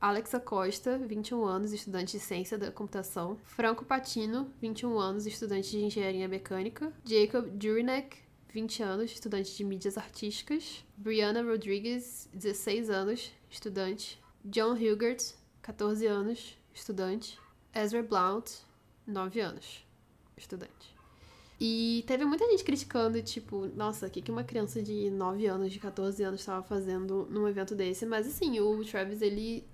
Alexa Costa, 21 anos, estudante de ciência da computação. Franco Patino, 21 anos, estudante de engenharia mecânica. Jacob Jurinek, 20 anos, estudante de mídias artísticas. Brianna Rodriguez, 16 anos, estudante. John Hilgert, 14 anos, estudante. Ezra Blount, 9 anos, estudante. E teve muita gente criticando, tipo, nossa, o que, que uma criança de 9 anos, de 14 anos estava fazendo num evento desse? Mas assim, o Travis, ele.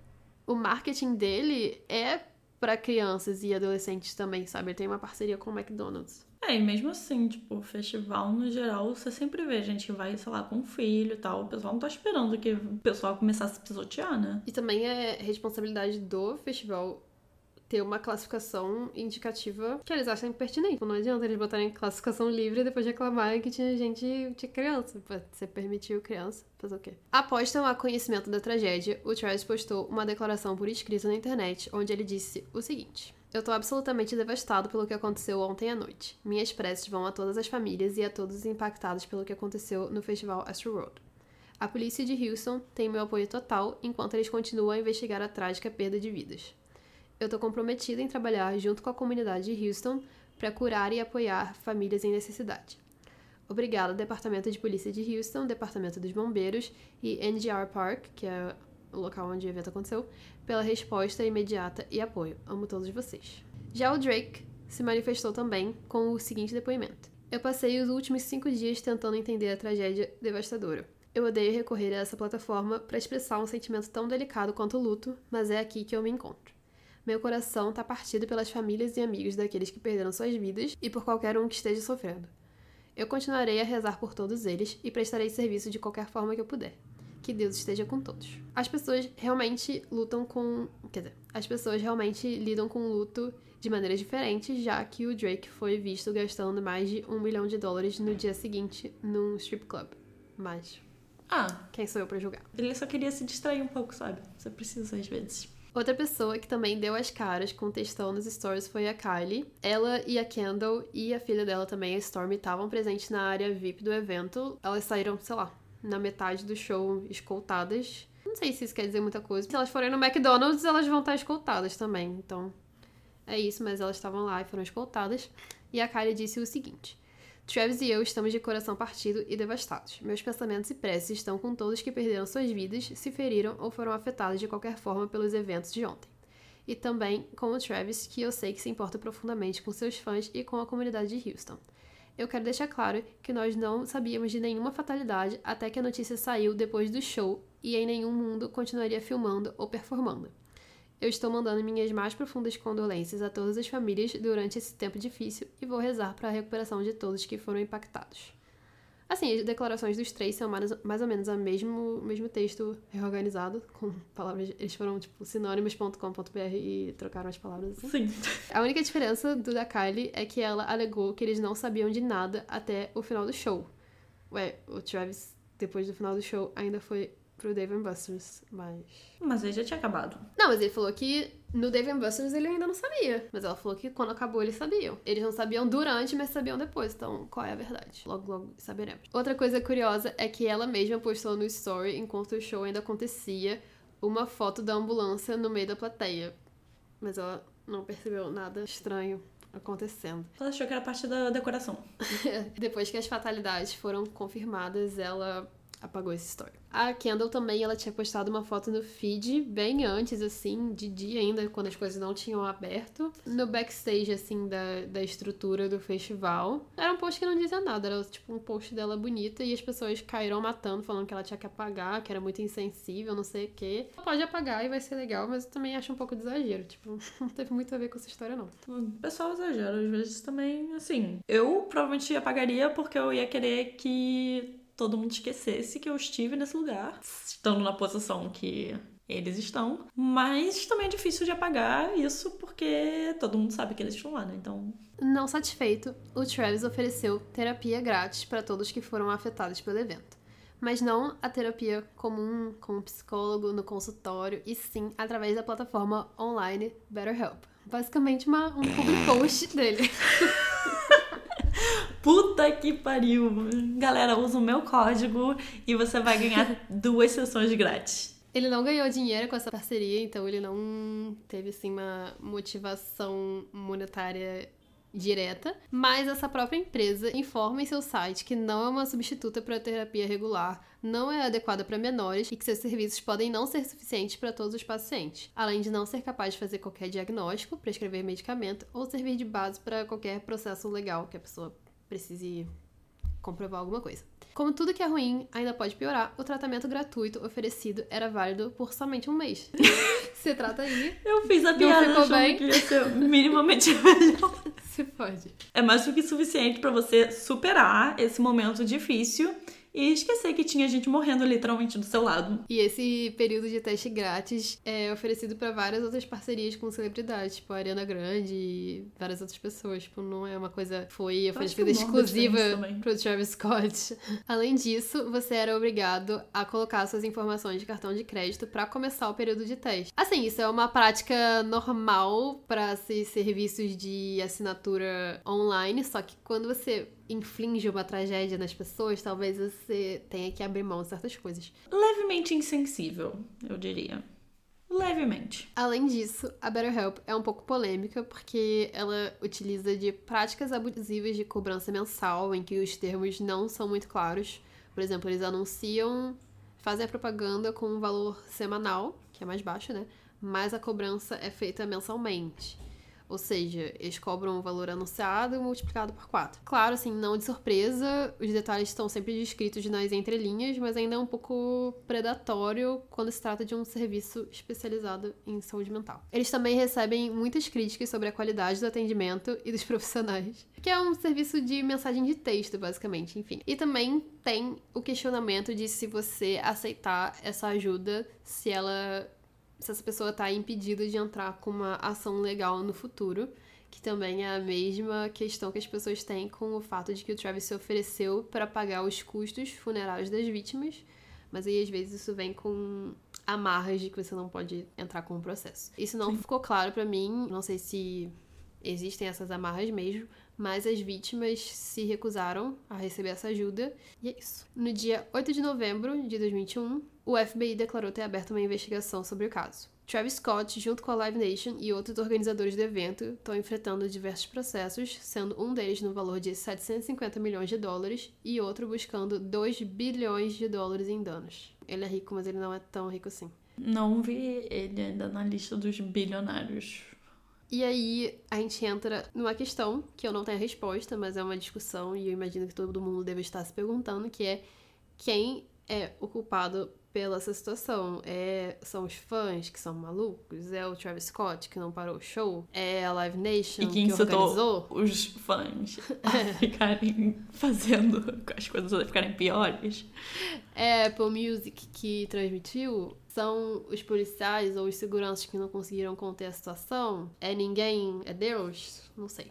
O marketing dele é para crianças e adolescentes também, sabe? Ele tem uma parceria com o McDonald's. É, e mesmo assim, tipo, festival no geral, você sempre vê gente que vai, sei lá, com um filho e tal. O pessoal não tá esperando que o pessoal começasse a se pisotear, né? E também é responsabilidade do festival ter uma classificação indicativa que eles acham pertinente. Não adianta eles botarem classificação livre e depois reclamarem que tinha gente, tinha criança. Você permitiu criança, fazer o quê? Após tomar conhecimento da tragédia, o Travis postou uma declaração por escrito na internet, onde ele disse o seguinte. Eu tô absolutamente devastado pelo que aconteceu ontem à noite. Minhas preces vão a todas as famílias e a todos os impactados pelo que aconteceu no festival Astro Road. A polícia de Houston tem meu apoio total enquanto eles continuam a investigar a trágica perda de vidas. Eu tô comprometida em trabalhar junto com a comunidade de Houston para curar e apoiar famílias em necessidade. Obrigada, Departamento de Polícia de Houston, Departamento dos Bombeiros e NGR Park, que é o local onde o evento aconteceu, pela resposta imediata e apoio. Amo todos vocês. Já o Drake se manifestou também com o seguinte depoimento: Eu passei os últimos cinco dias tentando entender a tragédia devastadora. Eu odeio recorrer a essa plataforma para expressar um sentimento tão delicado quanto o luto, mas é aqui que eu me encontro. Meu coração está partido pelas famílias e amigos daqueles que perderam suas vidas e por qualquer um que esteja sofrendo. Eu continuarei a rezar por todos eles e prestarei serviço de qualquer forma que eu puder. Que Deus esteja com todos. As pessoas realmente lutam com. Quer dizer, as pessoas realmente lidam com o luto de maneiras diferentes, já que o Drake foi visto gastando mais de um milhão de dólares no dia seguinte num strip club. Mas. Ah. Quem sou eu pra julgar? Ele só queria se distrair um pouco, sabe? Você precisa às vezes. Outra pessoa que também deu as caras com textão nos stories foi a Kylie. Ela e a Kendall e a filha dela também, a Stormy, estavam presentes na área VIP do evento. Elas saíram, sei lá, na metade do show escoltadas. Não sei se isso quer dizer muita coisa. Se elas forem no McDonald's, elas vão estar escoltadas também. Então, é isso, mas elas estavam lá e foram escoltadas. E a Kylie disse o seguinte: Travis e eu estamos de coração partido e devastados. Meus pensamentos e preces estão com todos que perderam suas vidas, se feriram ou foram afetados de qualquer forma pelos eventos de ontem. E também com o Travis, que eu sei que se importa profundamente com seus fãs e com a comunidade de Houston. Eu quero deixar claro que nós não sabíamos de nenhuma fatalidade até que a notícia saiu depois do show e em nenhum mundo continuaria filmando ou performando. Eu estou mandando minhas mais profundas condolências a todas as famílias durante esse tempo difícil e vou rezar para a recuperação de todos que foram impactados. Assim, as declarações dos três são mais, mais ou menos o mesmo, mesmo texto reorganizado, com palavras. Eles foram, tipo, sinônimos.com.br e trocaram as palavras Sim. assim. A única diferença do da Kylie é que ela alegou que eles não sabiam de nada até o final do show. Ué, o Travis, depois do final do show, ainda foi pro Dave Buster's, mas. Mas aí já tinha acabado. Não, mas ele falou que no Dave Buster's ele ainda não sabia. Mas ela falou que quando acabou eles sabiam. Eles não sabiam durante, mas sabiam depois. Então, qual é a verdade? Logo, logo saberemos. Outra coisa curiosa é que ela mesma postou no story, enquanto o show ainda acontecia, uma foto da ambulância no meio da plateia. Mas ela não percebeu nada estranho acontecendo. Ela achou que era parte da decoração. Depois que as fatalidades foram confirmadas, ela apagou esse story. A Kendall também, ela tinha postado uma foto no feed bem antes, assim, de dia ainda, quando as coisas não tinham aberto, no backstage, assim, da, da estrutura do festival. Era um post que não dizia nada, era tipo um post dela bonita e as pessoas caíram matando, falando que ela tinha que apagar, que era muito insensível, não sei o quê. Pode apagar e vai ser legal, mas eu também acho um pouco de exagero, tipo, não teve muito a ver com essa história, não. O pessoal exagera, às vezes também, assim. Eu provavelmente apagaria porque eu ia querer que todo mundo esquecesse que eu estive nesse lugar, estando na posição que eles estão. Mas também é difícil de apagar isso porque todo mundo sabe que eles estão lá, né? Então. Não satisfeito, o Travis ofereceu terapia grátis para todos que foram afetados pelo evento. Mas não a terapia comum com um psicólogo no consultório, e sim através da plataforma online BetterHelp. Basicamente uma, um public post dele. Puta que pariu! Galera, usa o meu código e você vai ganhar duas sessões grátis. Ele não ganhou dinheiro com essa parceria, então ele não teve assim uma motivação monetária direta, mas essa própria empresa informa em seu site que não é uma substituta para terapia regular, não é adequada para menores e que seus serviços podem não ser suficientes para todos os pacientes, além de não ser capaz de fazer qualquer diagnóstico, prescrever medicamento ou servir de base para qualquer processo legal que a pessoa precise comprovar alguma coisa. Como tudo que é ruim ainda pode piorar, o tratamento gratuito oferecido era válido por somente um mês. Se trata aí. Eu fiz a piada ficou achando bem? que ia ser minimamente melhor. Se pode. É mais do que suficiente pra você superar esse momento difícil e esquecer que tinha gente morrendo literalmente do seu lado. E esse período de teste grátis é oferecido para várias outras parcerias com celebridades, tipo a Ariana Grande e várias outras pessoas. Tipo, não é uma coisa foi oferecida fez exclusiva pro Travis Scott. Além disso, você era obrigado a colocar suas informações de cartão de crédito para começar o período de teste. Assim, isso é uma prática normal para esses serviços de assinatura online, só que quando você inflige uma tragédia nas pessoas, talvez você tenha que abrir mão de certas coisas. Levemente insensível, eu diria. Levemente. Além disso, a BetterHelp é um pouco polêmica porque ela utiliza de práticas abusivas de cobrança mensal em que os termos não são muito claros. Por exemplo, eles anunciam, fazem a propaganda com um valor semanal, que é mais baixo, né? Mas a cobrança é feita mensalmente. Ou seja, eles cobram o valor anunciado multiplicado por 4. Claro, assim, não de surpresa, os detalhes estão sempre descritos nas entrelinhas, mas ainda é um pouco predatório quando se trata de um serviço especializado em saúde mental. Eles também recebem muitas críticas sobre a qualidade do atendimento e dos profissionais, que é um serviço de mensagem de texto, basicamente, enfim. E também tem o questionamento de se você aceitar essa ajuda, se ela se essa pessoa está impedida de entrar com uma ação legal no futuro, que também é a mesma questão que as pessoas têm com o fato de que o Travis se ofereceu para pagar os custos funerários das vítimas, mas aí às vezes isso vem com amarras de que você não pode entrar com o processo. Isso não ficou claro para mim, não sei se existem essas amarras mesmo, mas as vítimas se recusaram a receber essa ajuda, e é isso. No dia 8 de novembro de 2021, o FBI declarou ter aberto uma investigação sobre o caso. Travis Scott, junto com a Live Nation e outros organizadores do evento, estão enfrentando diversos processos, sendo um deles no valor de 750 milhões de dólares e outro buscando 2 bilhões de dólares em danos. Ele é rico, mas ele não é tão rico assim. Não vi ele ainda na lista dos bilionários. E aí a gente entra numa questão que eu não tenho a resposta, mas é uma discussão e eu imagino que todo mundo deve estar se perguntando, que é quem é o culpado pela essa situação? É, são os fãs que são malucos? É o Travis Scott que não parou o show? É a Live Nation E quem que organizou? os fãs a ficarem fazendo as coisas ficarem piores. É a Apple Music que transmitiu? São os policiais ou os seguranças que não conseguiram conter a situação? É ninguém? É Deus? Não sei.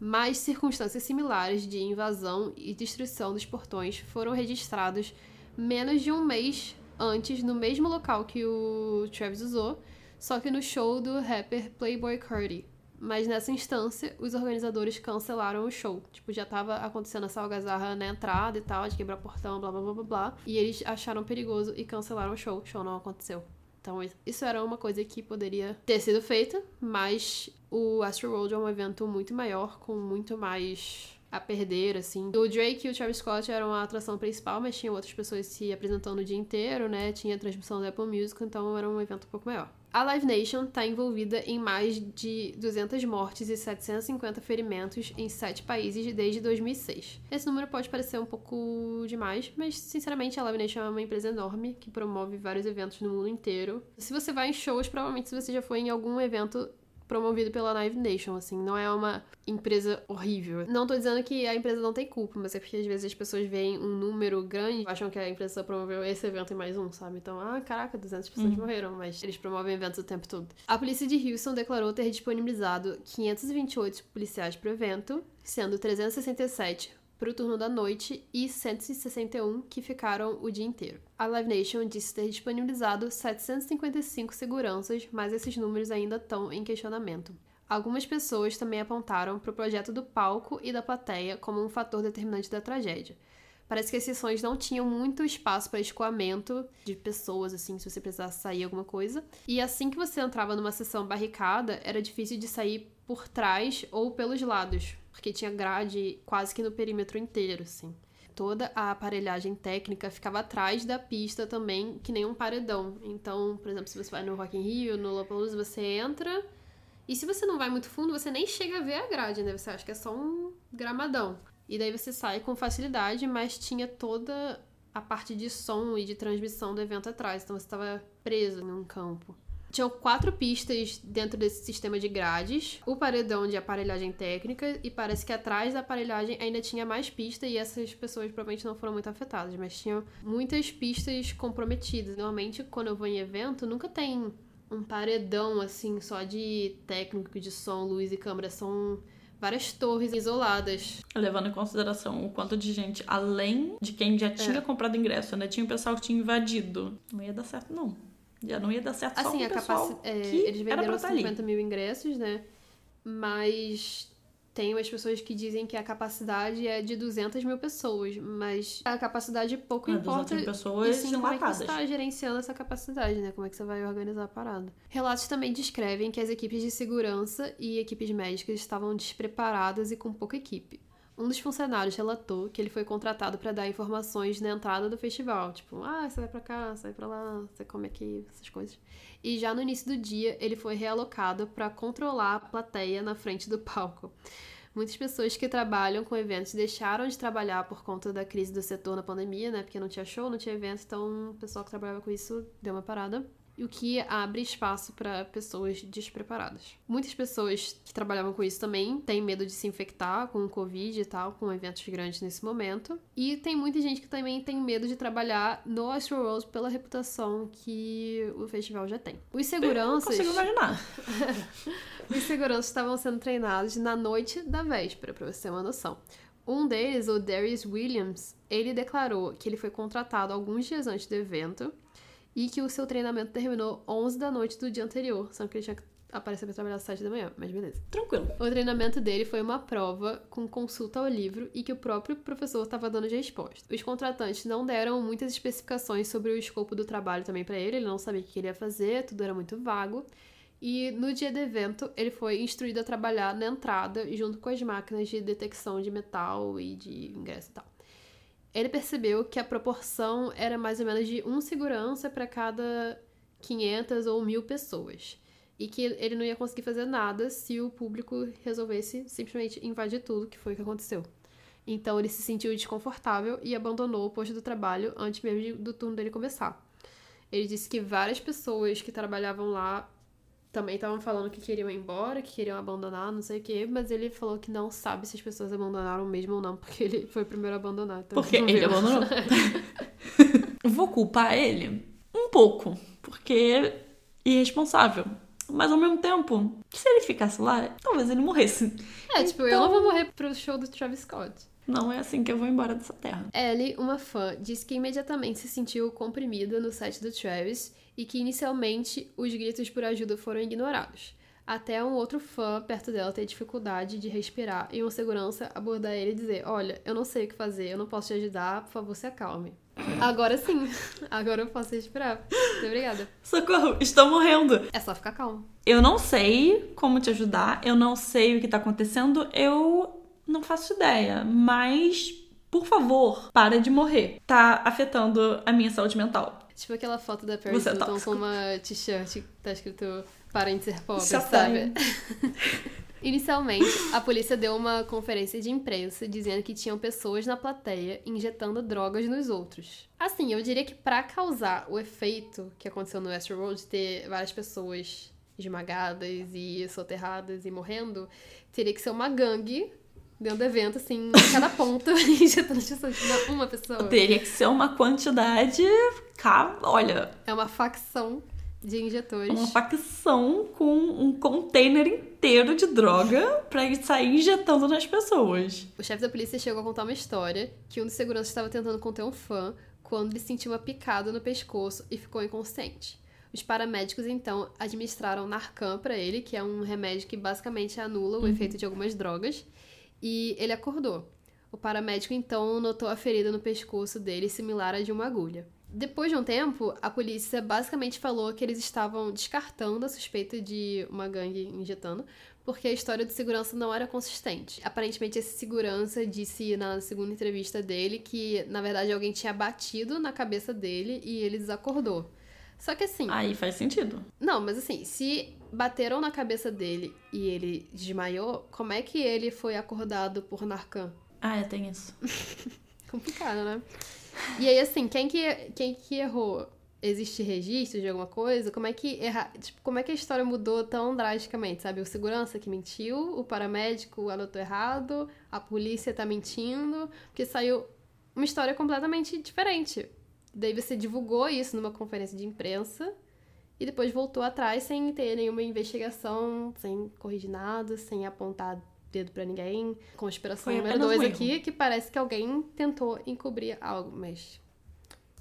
Mas circunstâncias similares de invasão e destruição dos portões foram registrados menos de um mês antes no mesmo local que o Travis usou, só que no show do rapper Playboy Cardi. Mas nessa instância, os organizadores cancelaram o show. Tipo, já tava acontecendo essa algazarra na entrada e tal, de quebrar portão, blá blá blá blá blá. E eles acharam perigoso e cancelaram o show. O show não aconteceu. Então, isso era uma coisa que poderia ter sido feita, mas o Astro World é um evento muito maior, com muito mais a perder, assim. O Drake e o Travis Scott eram a atração principal, mas tinha outras pessoas se apresentando o dia inteiro, né? Tinha a transmissão da Apple Music, então era um evento um pouco maior. A Live Nation está envolvida em mais de 200 mortes e 750 ferimentos em sete países desde 2006. Esse número pode parecer um pouco demais, mas sinceramente a Live Nation é uma empresa enorme que promove vários eventos no mundo inteiro. Se você vai em shows, provavelmente você já foi em algum evento promovido pela Live Nation, assim, não é uma empresa horrível. Não tô dizendo que a empresa não tem culpa, mas é porque às vezes as pessoas veem um número grande, acham que a empresa só promoveu esse evento e mais um, sabe? Então, ah, caraca, 200 pessoas uhum. morreram, mas eles promovem eventos o tempo todo. A polícia de Houston declarou ter disponibilizado 528 policiais pro evento, sendo 367 para o turno da noite e 161 que ficaram o dia inteiro. A Live Nation disse ter disponibilizado 755 seguranças, mas esses números ainda estão em questionamento. Algumas pessoas também apontaram para o projeto do palco e da plateia como um fator determinante da tragédia. Parece que esses sessões não tinham muito espaço para escoamento de pessoas, assim, se você precisasse sair alguma coisa. E assim que você entrava numa sessão barricada, era difícil de sair por trás ou pelos lados, porque tinha grade quase que no perímetro inteiro, assim. Toda a aparelhagem técnica ficava atrás da pista também, que nem um paredão. Então, por exemplo, se você vai no Rock in Rio, no Lollapalooza, você entra e se você não vai muito fundo, você nem chega a ver a grade, né? Você acha que é só um gramadão. E daí você sai com facilidade, mas tinha toda a parte de som e de transmissão do evento atrás. Então você estava preso num campo. Tinham quatro pistas dentro desse sistema de grades, o paredão de aparelhagem técnica, e parece que atrás da aparelhagem ainda tinha mais pista e essas pessoas provavelmente não foram muito afetadas, mas tinham muitas pistas comprometidas. Normalmente, quando eu vou em evento, nunca tem um paredão assim só de técnico de som, luz e câmera. São várias torres isoladas. Levando em consideração o quanto de gente, além de quem já tinha é. comprado ingresso, ainda tinha o pessoal que tinha invadido. Não ia dar certo, não. Já não ia dar certo assim, só com a capaci... é, Eles venderam 50 mil ingressos, né? Mas tem umas pessoas que dizem que a capacidade é de 200 mil pessoas, mas a capacidade pouco é, importa. 200 mil pessoas e sim, como é que você está gerenciando essa capacidade, né? Como é que você vai organizar a parada. Relatos também descrevem que as equipes de segurança e equipes médicas estavam despreparadas e com pouca equipe. Um dos funcionários relatou que ele foi contratado para dar informações na entrada do festival, tipo, ah, você vai para cá, você vai para lá, você come aqui, essas coisas. E já no início do dia, ele foi realocado para controlar a plateia na frente do palco. Muitas pessoas que trabalham com eventos deixaram de trabalhar por conta da crise do setor na pandemia, né? Porque não tinha show, não tinha evento, então o pessoal que trabalhava com isso deu uma parada e o que abre espaço para pessoas despreparadas. Muitas pessoas que trabalhavam com isso também têm medo de se infectar com o Covid e tal, com eventos grandes nesse momento. E tem muita gente que também tem medo de trabalhar no Astro World pela reputação que o festival já tem. Os seguranças. Eu não consigo imaginar. Os seguranças estavam sendo treinados na noite da véspera, para você ter uma noção. Um deles, o Darius Williams, ele declarou que ele foi contratado alguns dias antes do evento e que o seu treinamento terminou 11 da noite do dia anterior, só que ele tinha que aparecer para trabalhar às 7 da manhã, mas beleza. Tranquilo. O treinamento dele foi uma prova com consulta ao livro e que o próprio professor estava dando de resposta. Os contratantes não deram muitas especificações sobre o escopo do trabalho também para ele, ele não sabia o que queria fazer, tudo era muito vago. E no dia do evento, ele foi instruído a trabalhar na entrada junto com as máquinas de detecção de metal e de ingresso e tal ele percebeu que a proporção era mais ou menos de um segurança para cada 500 ou mil pessoas. E que ele não ia conseguir fazer nada se o público resolvesse simplesmente invadir tudo, que foi o que aconteceu. Então ele se sentiu desconfortável e abandonou o posto do trabalho antes mesmo do turno dele começar. Ele disse que várias pessoas que trabalhavam lá também estavam falando que queriam ir embora, que queriam abandonar, não sei o quê, mas ele falou que não sabe se as pessoas abandonaram mesmo ou não, porque ele foi o primeiro a abandonar. Então porque ele abandonou? Vou culpar ele um pouco, porque é irresponsável. Mas ao mesmo tempo, se ele ficasse lá, talvez ele morresse. É, tipo, então... eu não vou morrer pro show do Travis Scott. Não é assim que eu vou embora dessa terra. Ellie, uma fã, disse que imediatamente se sentiu comprimida no set do Travis e que inicialmente os gritos por ajuda foram ignorados. Até um outro fã perto dela ter dificuldade de respirar e um segurança abordar ele e dizer: Olha, eu não sei o que fazer, eu não posso te ajudar, por favor, se acalme. Agora sim, agora eu posso respirar. Muito obrigada. Socorro, estou morrendo. É só ficar calmo. Eu não sei como te ajudar, eu não sei o que tá acontecendo, eu Não faço ideia, mas por favor, para de morrer. Tá afetando a minha saúde mental. Tipo aquela foto da Paris é Hilton com uma t-shirt que tá escrito parem de ser pobre, Só sabe? Inicialmente, a polícia deu uma conferência de imprensa dizendo que tinham pessoas na plateia injetando drogas nos outros. Assim, eu diria que pra causar o efeito que aconteceu no Westworld, ter várias pessoas esmagadas e soterradas e morrendo, teria que ser uma gangue dentro do evento, assim, em cada ponta, injetando pessoas, não uma pessoa. Teria que ser uma quantidade. Olha, É uma facção de injetores. uma facção com um container inteiro de droga pra sair injetando nas pessoas. O chefe da polícia chegou a contar uma história que um dos seguranças estava tentando conter um fã quando ele sentiu uma picada no pescoço e ficou inconsciente. Os paramédicos então administraram Narcan para ele, que é um remédio que basicamente anula o efeito de algumas drogas, e ele acordou. O paramédico então notou a ferida no pescoço dele similar à de uma agulha. Depois de um tempo, a polícia basicamente falou que eles estavam descartando a suspeita de uma gangue injetando, porque a história de segurança não era consistente. Aparentemente, esse segurança disse na segunda entrevista dele que, na verdade, alguém tinha batido na cabeça dele e ele desacordou. Só que assim. Aí faz sentido. Não, mas assim, se bateram na cabeça dele e ele desmaiou, como é que ele foi acordado por Narcan? Ah, é, tem isso. Complicado, né? E aí, assim, quem que, quem que errou? Existe registro de alguma coisa? Como é que erra... tipo, como é que a história mudou tão drasticamente, sabe? O segurança que mentiu, o paramédico anotou errado, a polícia tá mentindo, porque saiu uma história completamente diferente. Daí você divulgou isso numa conferência de imprensa e depois voltou atrás sem ter nenhuma investigação, sem corrigir nada, sem apontar dedo pra ninguém. Conspiração número apenas um dois erro. aqui, que parece que alguém tentou encobrir algo, mas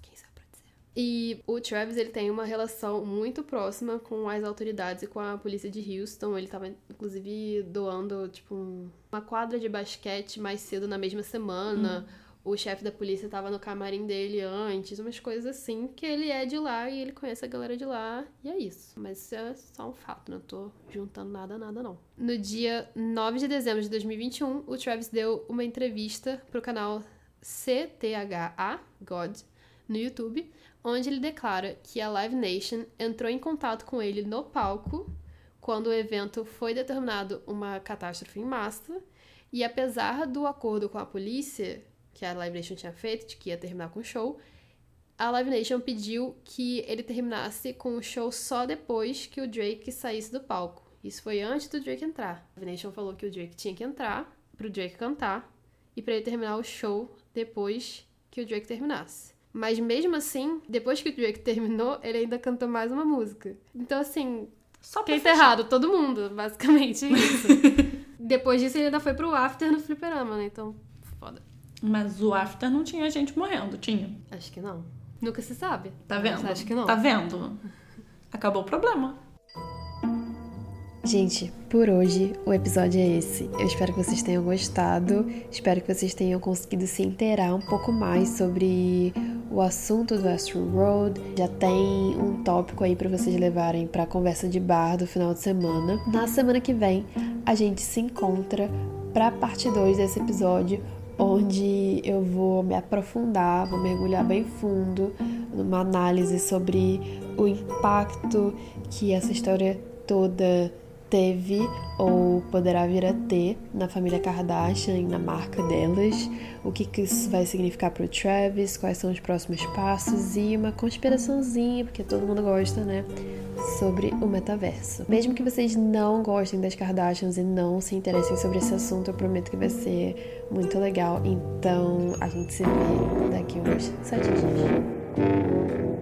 quem sabe pra dizer. E o Travis, ele tem uma relação muito próxima com as autoridades e com a polícia de Houston. Ele tava, inclusive, doando, tipo, um- uma quadra de basquete mais cedo na mesma semana. O chefe da polícia tava no camarim dele antes, umas coisas assim, que ele é de lá e ele conhece a galera de lá, e é isso. Mas isso é só um fato, não tô juntando nada nada, não. No dia 9 de dezembro de 2021, o Travis deu uma entrevista pro canal CTHA, God, no YouTube, onde ele declara que a Live Nation entrou em contato com ele no palco quando o evento foi determinado uma catástrofe em massa, e apesar do acordo com a polícia que a Live Nation tinha feito, de que ia terminar com o show, a Live Nation pediu que ele terminasse com o show só depois que o Drake saísse do palco. Isso foi antes do Drake entrar. A Live Nation falou que o Drake tinha que entrar, pro Drake cantar, e pra ele terminar o show depois que o Drake terminasse. Mas mesmo assim, depois que o Drake terminou, ele ainda cantou mais uma música. Então, assim, Só pra quem tá errado? Todo mundo, basicamente é isso. depois disso, ele ainda foi pro after no fliperama, né? Então, foda. Mas o after não tinha gente morrendo, tinha. Acho que não. Nunca se sabe. Tá Mas vendo? Acho que não. Tá vendo? Acabou o problema. Gente, por hoje o episódio é esse. Eu espero que vocês tenham gostado. Espero que vocês tenham conseguido se inteirar um pouco mais sobre o assunto do Astro Road. Já tem um tópico aí pra vocês levarem pra conversa de bar do final de semana. Na semana que vem a gente se encontra pra parte 2 desse episódio, onde eu vou me aprofundar, vou mergulhar bem fundo numa análise sobre o impacto que essa história toda teve ou poderá vir a ter na família Kardashian e na marca delas, o que, isso vai significar para o Travis, quais são os próximos passos e uma conspiraçãozinha, porque todo mundo gosta, né? Sobre o metaverso. Mesmo que vocês não gostem das Kardashians e não se interessem sobre esse assunto, eu prometo que vai ser muito legal. Então a gente se vê daqui uns sete dias.